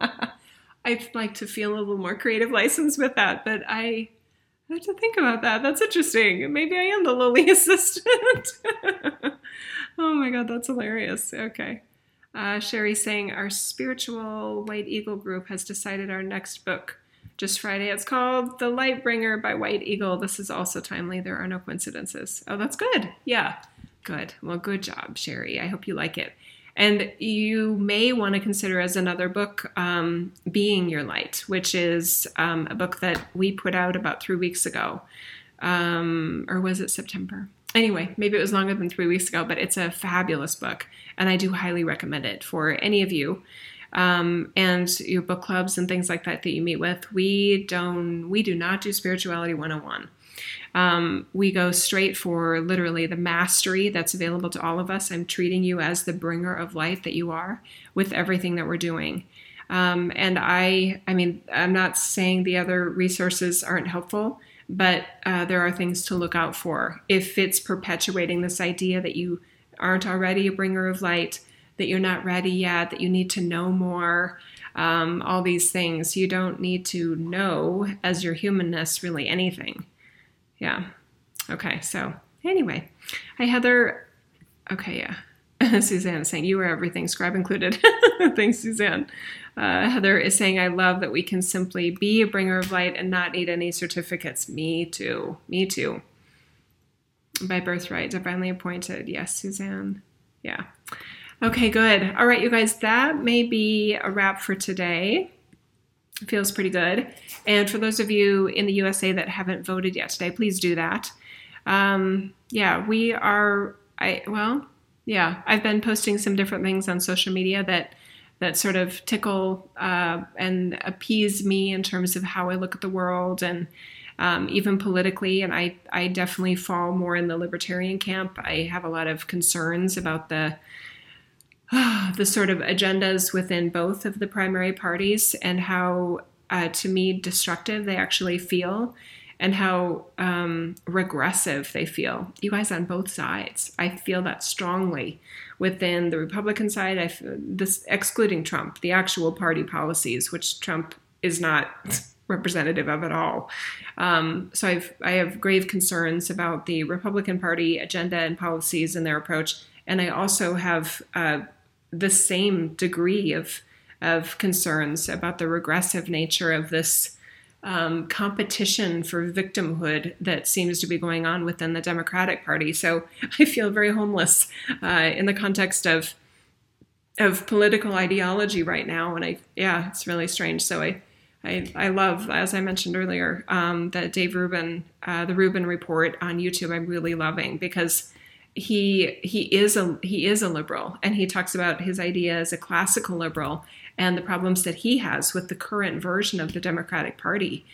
(laughs) I'd like to feel a little more creative license with that, but I have to think about that. That's interesting. Maybe I am the lowly (laughs) assistant. (laughs) oh my God, that's hilarious. Okay. Uh, Sherry saying our spiritual White Eagle group has decided our next book just Friday. It's called The Lightbringer by White Eagle. This is also timely. There are no coincidences. Oh, that's good. Yeah, good. Well, good job, Sherry. I hope you like it. And you may want to consider as another book, um, Being Your Light, which is um, a book that we put out about three weeks ago. Um, or was it September? Anyway, maybe it was longer than three weeks ago, but it's a fabulous book. And I do highly recommend it for any of you um, and your book clubs and things like that that you meet with, we don't we do not do spirituality 101. Um, we go straight for literally the mastery that's available to all of us. I'm treating you as the bringer of light that you are with everything that we're doing. Um, and I, I mean, I'm not saying the other resources aren't helpful, but uh, there are things to look out for. If it's perpetuating this idea that you aren't already a bringer of light, that you're not ready yet, that you need to know more, um, all these things. You don't need to know as your humanness really anything. Yeah. Okay, so anyway, hi Heather. Okay, yeah. (laughs) Suzanne is saying you are everything, scribe included. (laughs) Thanks, Suzanne. Uh, Heather is saying, I love that we can simply be a bringer of light and not need any certificates. Me too. Me too. By birthright, divinely appointed. Yes, Suzanne. Yeah. Okay, good. All right, you guys, that may be a wrap for today. Feels pretty good. And for those of you in the USA that haven't voted yet today, please do that. Um, yeah, we are. I well, yeah, I've been posting some different things on social media that that sort of tickle uh, and appease me in terms of how I look at the world and um, even politically. And I, I definitely fall more in the libertarian camp. I have a lot of concerns about the (sighs) the sort of agendas within both of the primary parties and how, uh, to me, destructive they actually feel and how um, regressive they feel. You guys on both sides, I feel that strongly. Within the Republican side, I this excluding Trump, the actual party policies, which Trump is not (laughs) representative of at all. Um, so I've I have grave concerns about the Republican Party agenda and policies and their approach, and I also have uh, the same degree of of concerns about the regressive nature of this um, competition for victimhood that seems to be going on within the Democratic Party. So I feel very homeless uh, in the context of of political ideology right now, and I yeah, it's really strange. So I. I, I love, as I mentioned earlier, um, the Dave Rubin, uh, the Rubin Report on YouTube. I'm really loving because he he is a he is a liberal, and he talks about his idea as a classical liberal, and the problems that he has with the current version of the Democratic Party.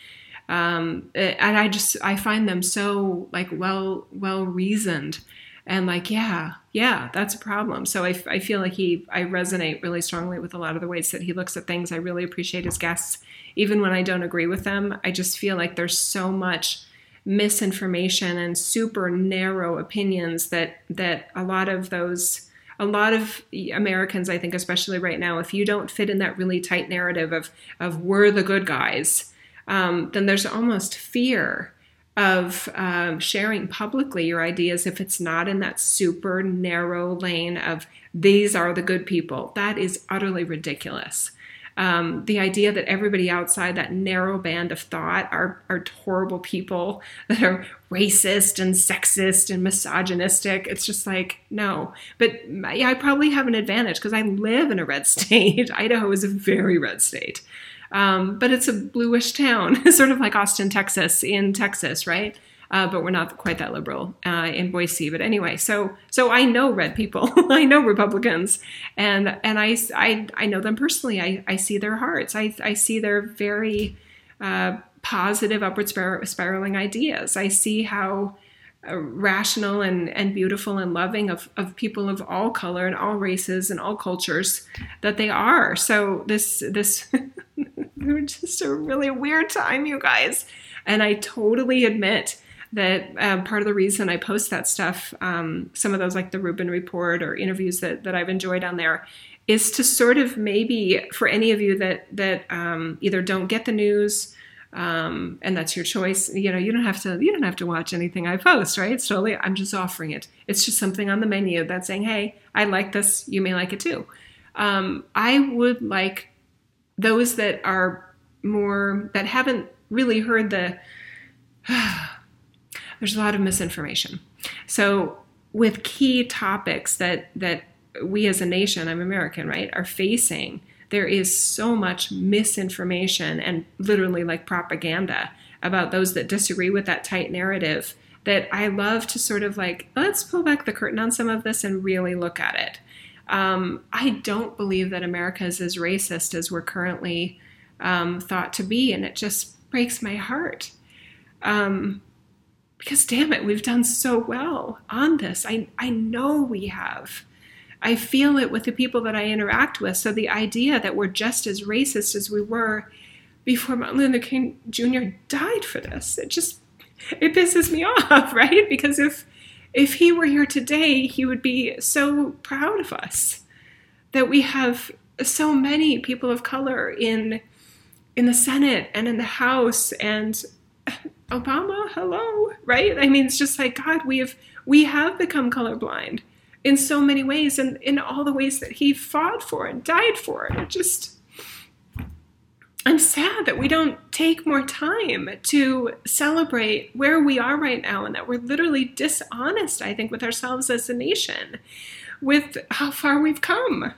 Um, and I just I find them so like well well reasoned and like yeah yeah that's a problem. So I, I feel like he i resonate really strongly with a lot of the ways that he looks at things. I really appreciate his guests. Even when i don't agree with them i just feel like there's so much misinformation and super narrow opinions that that a lot of those a lot of Americans, I think, especially right now, if you don't fit in that really tight narrative of of we're the good guys, um, then there's almost fear of um, sharing publicly your ideas if it's not in that super narrow lane of these are the good people. That is utterly ridiculous um, the idea that everybody outside that narrow band of thought are, are horrible people (laughs) that are racist and sexist and misogynistic. It's just like, no. But yeah, I probably have an advantage because I live in a red (laughs) state. Idaho is a very red state. Um, but it's a bluish town, (laughs) sort of like Austin, Texas, in Texas, right? Uh, but we're not quite that liberal uh, in Boise. But anyway, so so I know red people, (laughs) I know Republicans, and and I, I I know them personally. I I see their hearts. I I see their very uh, positive upward spir- spiraling ideas. I see how. Uh, rational and, and beautiful and loving of, of people of all color and all races and all cultures that they are. So this this (laughs) just a really weird time, you guys. And I totally admit that uh, part of the reason I post that stuff, um, some of those like the Rubin Report or interviews that, that I've enjoyed on there, is to sort of maybe for any of you that that um, either don't get the news um, and that's your choice. You know, you don't have to you don't have to watch anything I post, right? It's totally I'm just offering it. It's just something on the menu that's saying, hey, I like this. You may like it too. Um, I would like those that are more that haven't really heard the (sighs) there's a lot of misinformation. So with key topics that that we as a nation, I'm American, right, are facing, there is so much misinformation and literally like propaganda about those that disagree with that tight narrative that I love to sort of like, let's pull back the curtain on some of this and really look at it. Um, I don't believe that America is as racist as we're currently um, thought to be, and it just breaks my heart. Um, because damn it, we've done so well on this. I, I know we have. I feel it with the people that I interact with. So the idea that we're just as racist as we were before Martin Luther King Jr. died for this, it just it pisses me (laughs) off, right? Because if if he were here today, he would be so proud of us that we have so many people of color in in the Senate and in the House and Obama, hello, right? I mean, it's just like God, we have we have become colorblind in so many ways, and in all the ways that He fought for and died for. It just, I'm sad that we don't take more time to celebrate where we are right now, and that we're literally dishonest. I think with ourselves as a nation, with how far we've come.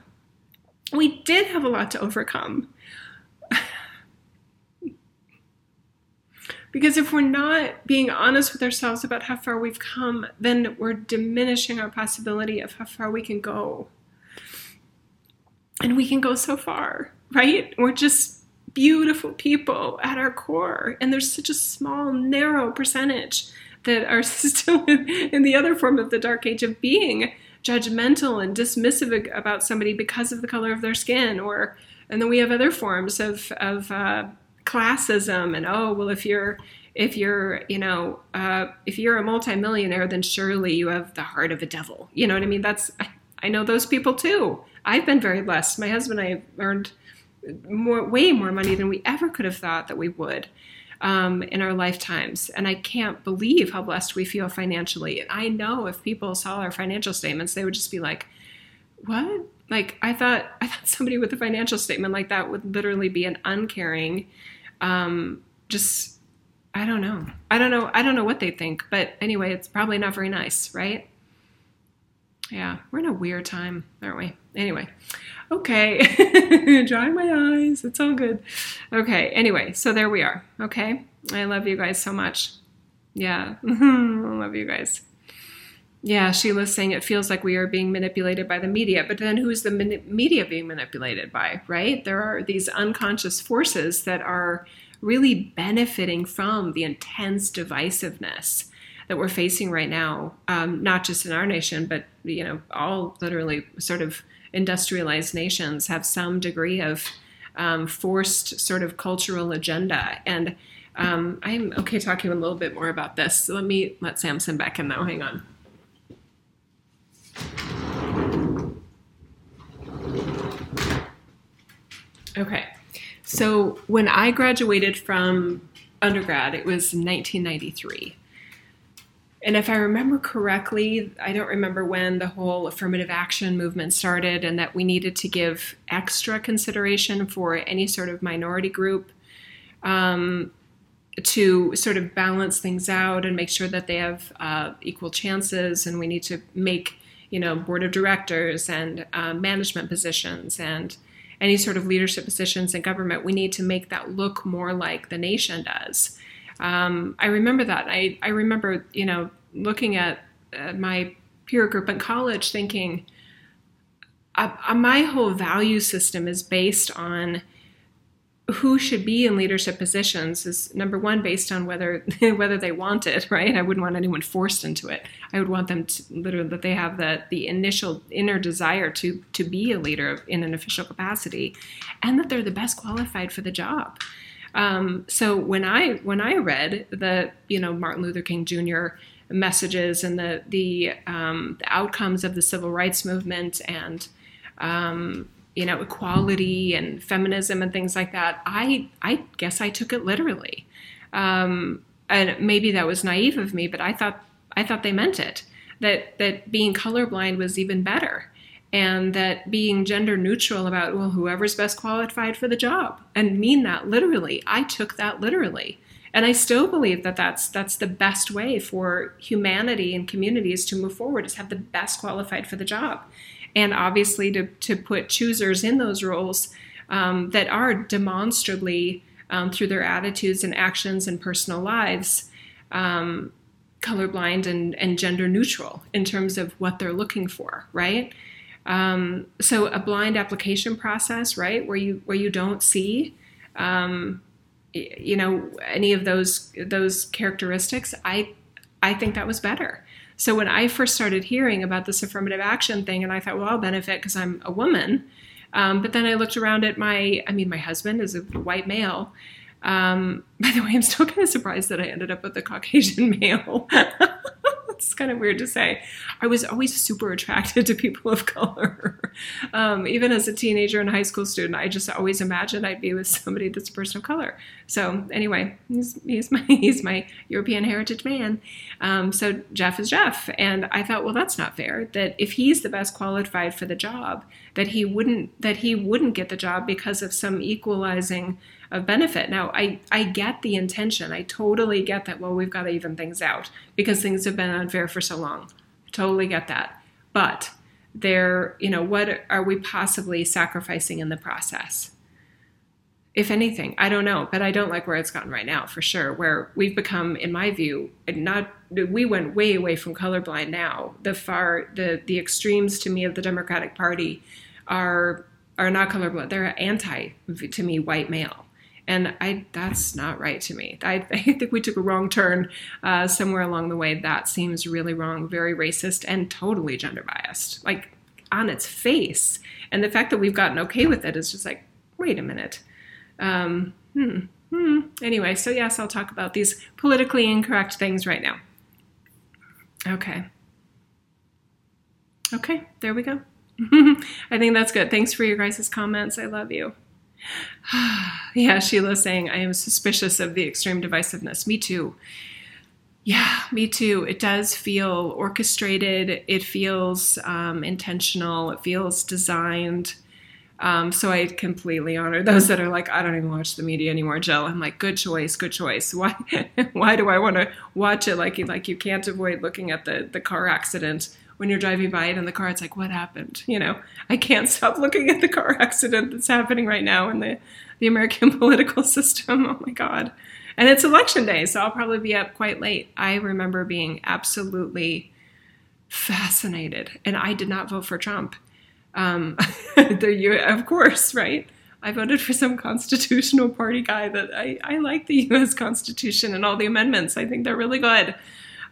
We did have a lot to overcome Because if we're not being honest with ourselves about how far we've come, then we're diminishing our possibility of how far we can go. And we can go so far, right? We're just beautiful people at our core. And there's such a small, narrow percentage that are (laughs) still in, the other form of the dark age of being judgmental and dismissive about somebody because of the color of their skin or and then we have other forms of, of uh, classism and oh well if you're if you're you know uh, if you're a multimillionaire then surely you have the heart of a devil. You know what i mean? That's i, know those people too. I've been very blessed. My husband and i earned more way more money than we ever could have thought that we would um, in our lifetimes. And i can't believe how blessed we feel financially. And i know if people saw our financial statements they would just be like what? Like i thought i thought somebody with a financial statement like that would literally be an uncaring um, just I don't know. I don't know. I don't know what they think, but anyway, it's probably not very nice, right? Yeah, we're in a weird time, aren't we? Anyway, okay. (laughs) Drying my eyes. It's all good. Okay, anyway, so there we are. Okay. I love you guys so much. Yeah, (laughs) I love you guys. Yeah, Sheila's saying it feels like we are being manipulated by the media, but then who's the media being manipulated by, right? There are these unconscious forces that are really benefiting from the intense divisiveness that we're facing right now, um, not just in our nation, but you know, all literally sort of industrialized nations have some degree of um, forced sort of cultural agenda. And um, I'm okay talking a little bit more about this. So let me let Samson back in though. Hang on. Okay. So when I graduated from undergrad, it was 1993. And if I remember correctly, I don't remember when the whole affirmative action movement started and that we needed to give extra consideration for any sort of minority group um, to sort of balance things out and make sure that they have uh, equal chances. And we need to make you know, board of directors and uh, management positions and any sort of leadership positions in government, we need to make that look more like the nation does. Um, I remember that. I, I remember, you know, looking at uh, my peer group in college thinking, uh, uh my whole value system is based on who should be in leadership positions is number one based on whether (laughs) whether they want it right? I wouldn't want anyone forced into it. I would want them to literally that they have the the initial inner desire to to be a leader in an official capacity and that they're the best qualified for the job. Um, so when i when i read the you know martin luther king jr messages and the the, um, the outcomes of the civil rights movement and um, you know equality and feminism and things like that i i guess i took it literally. Um, and maybe that was naive of me but i thought i thought they meant it that that being colorblind was even better and that being gender neutral about well whoever's best qualified for the job and mean that literally. I took that literally. And i still believe that that's that's the best way for humanity and communities to move forward is have the best qualified for the job and obviously to, to put choosers in those roles um, that are demonstrably um, through their attitudes and actions and personal lives um, colorblind and, and gender neutral in terms of what they're looking for right? Um, so a blind application process right where you where you don't see um, you know any of those those characteristics i i think that was better so when I first started hearing about this affirmative action thing, and I thought, well, I'll benefit because I'm a woman. Um, but then I looked around at my, I mean, my husband is a white male. Um, (laughs) by the way, I'm still kind of surprised that I ended up with a Caucasian (laughs) male. It's kind of weird to say. I was always super attracted to people of color. Um, even as a teenager and high school student, I just always imagined I'd be with somebody that's a person of color. So anyway, he's, he's my (laughs) he's my European heritage man. Um, so Jeff is Jeff, and I thought, well, that's not fair. That if he's the best qualified for the job, that he wouldn't that he wouldn't get the job because of some equalizing of benefit. Now, I, I get the intention. I totally get that, well, we've got to even things out because things have been unfair for so long. Totally get that. But there, you know, what are we possibly sacrificing in the process? If anything, I don't know, but I don't like where it's gotten right now for sure. Where we've become, in my view, not we went way away from colorblind now. The far the the extremes to me of the Democratic Party are are not colorblind. They're anti to me white male and I that's not right to me. I, (laughs) I think we took a wrong turn uh, somewhere along the way. That seems really wrong, very racist, and totally gender biased, like on its face. And the fact that we've gotten okay with it is just like, wait a minute. Um, hmm, hmm. Anyway, so yes, I'll talk about these politically incorrect things right now. Okay. Okay, there we go. (laughs) I think that's good. Thanks for your guys' comments. I love you. (sighs) yeah, Sheila's saying, I am suspicious of the extreme divisiveness. Me too. Yeah, me too. It does feel orchestrated. It feels um, intentional. It feels designed. Um, so I completely honor those that are like, I don't even watch the media anymore, Jill. I'm like, good choice, good choice. Why, (laughs) why do I want to watch it? Like, you, like you can't avoid looking at the the car accident when you're driving by it in the car, it's like, what happened? You know, I can't stop looking at the car (laughs) accident that's happening right now in the, the American (laughs) political system. Oh my God. And it's election day, so I'll probably be up quite late. I remember being absolutely fascinated, and I did not vote for Trump. Um, (laughs) the, of course, right? I voted for some constitutional party guy that I, I like the US Constitution and all the amendments. I think they're really good.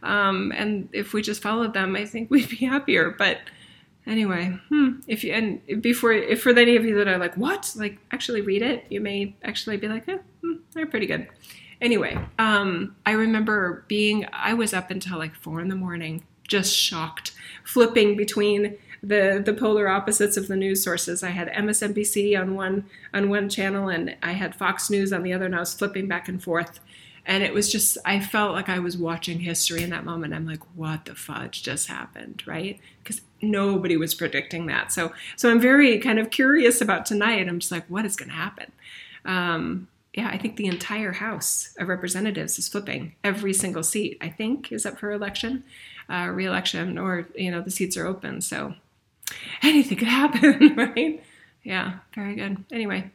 Um, and if we just followed them, I think we'd be happier. But anyway, hmm, if you and before if for any of you that are like, what? Like actually read it, you may actually be like, eh, hmm, they're pretty good. Anyway, um, I remember being I was up until like four in the morning, just shocked, flipping between the the polar opposites of the news sources. I had MSNBC on one on one channel and I had Fox News on the other, and I was flipping back and forth and it was just i felt like i was watching history in that moment. I'm like what the fudge just happened right? Because nobody was predicting that. So so i'm very kind of curious about tonight. I'm just like what is going to happen? Um, yeah i think the entire house of representatives is flipping every single seat i think. Is up for election? Uh, re-election or you know the seats are open. So anything could happen (laughs) right? Yeah very good. Anyway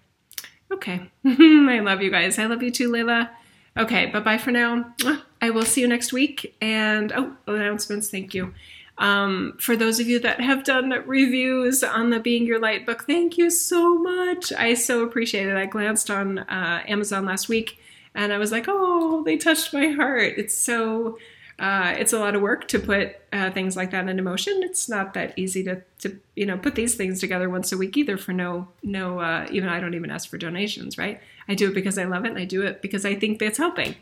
okay. (laughs) I love you guys. I love you too layla Okay, bye bye for now. I will see you next week. And oh, announcements. Thank you. Um, for those of you that have done reviews on the Being Your Light book, thank you so much. I so appreciate it. I glanced on uh, Amazon last week and I was like, oh, they touched my heart. It's so uh, it's a lot of work to put uh, things like that into motion. It's not that easy to, to you know put these things together once a week either for no no uh, even I don't even ask for donations right. I do it because I love it and I do it because I think that's helping.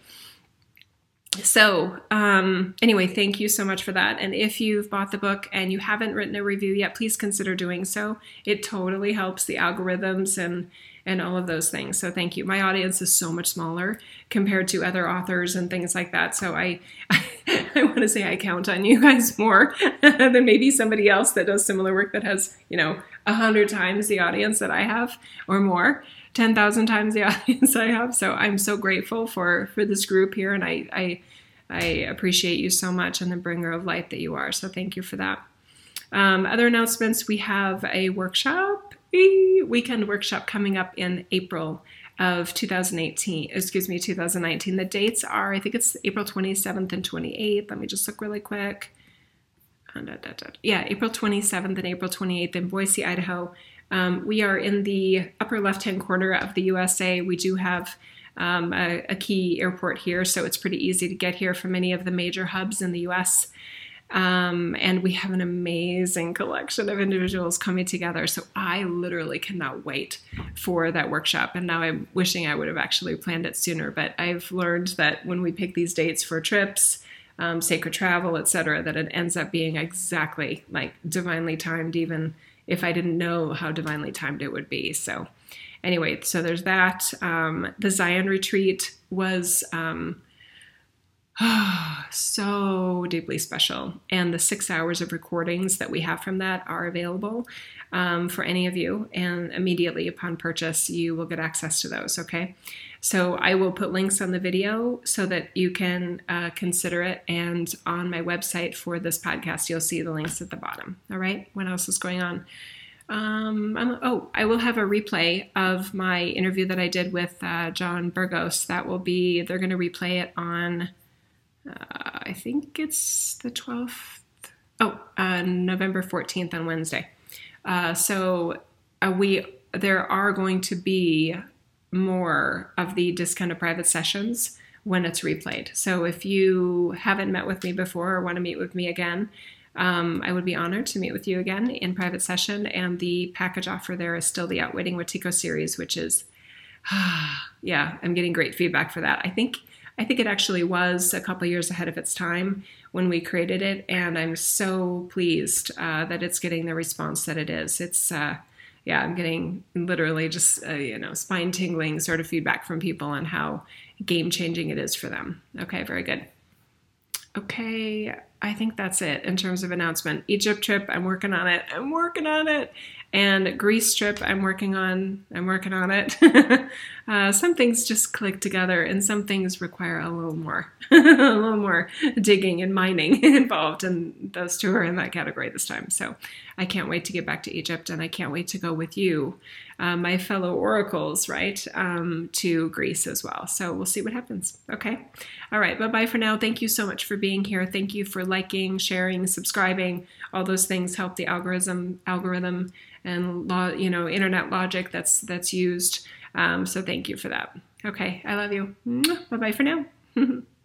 So um, anyway, thank you so much for that. And if you've bought the book and you haven't written a review yet, please consider doing so. It totally helps the algorithms and and all of those things. So thank you. My audience is so much smaller compared to other authors and things like that. So I (laughs) I, I want to say I count on you guys more (laughs) than maybe somebody else that does similar work that has, you know, a hundred times the audience that I have or more. 10,000 times the (laughs) audience I have. So I'm so grateful for for this group here and I I I appreciate you so much and the bringer of light that you are. So thank you for that. Um, other announcements we have a workshop weekend workshop coming up in April of 2018, excuse me, 2019. The dates are, I think it's April 27th and 28th. Let me just look really quick. Uh, yeah, April 27th and April 28th in Boise, Idaho. Um, we are in the upper left hand corner of the USA. We do have um, a, a, key airport here, so it's pretty easy to get here from any of the major hubs in the US. Um, and we have an amazing collection of individuals coming together. So I literally cannot wait for that workshop. And now I'm wishing I would have actually planned it sooner. But I've learned that when we pick these dates for trips, um, sacred travel, etc., that it ends up being exactly like divinely timed, even if I didn't know how divinely timed it would be. So, anyway, so there's that. Um, the Zion retreat was um, (sighs) so deeply special. And the six hours of recordings that we have from that are available um, for any of you. And immediately upon purchase, you will get access to those. Okay. So I will put links on the video so that you can uh, consider it. And on my website for this podcast, you'll see the links at the bottom. All right. What else is going on? Um, oh, I will have a replay of my interview that I did with uh, John Burgos. That will be, they're going to replay it on, uh, I think it's the 12th. Oh, uh, November 14th on Wednesday. Uh, so uh, we, there are going to be more of the discounted private sessions when it's replayed. So if you haven't met with me before or want to meet with me again, um, I would be honored to meet with you again in private session. And the package offer there is still the Outwitting Wetiko series, which is, (sighs) yeah, I'm getting great feedback for that. I think I think it actually was a couple years ahead of its time when we created it, and I'm so pleased uh, that it's getting the response that it is. It's uh, yeah, I'm getting literally just uh, you know spine tingling sort of feedback from people on how game changing it is for them. Okay, very good. Okay, I think that's it in terms of announcement. Egypt trip, I'm working on it. I'm working on it. And Greece trip I'm working on. I'm working on it. (laughs) uh, some things just click together, and some things require a little more, (laughs) a little more digging and mining (laughs) involved. And those two are in that category this time. So I can't wait to get back to Egypt, and I can't wait to go with you, uh, my fellow oracles, right, um, to Greece as well. So we'll see what happens. Okay. All right. Bye bye for now. Thank you so much for being here. Thank you for liking, sharing, subscribing. All those things help the algorithm algorithm and law, you know, internet logic that's that's used. Um, so thank you for that. Okay, I love you. Bye bye for now. (laughs)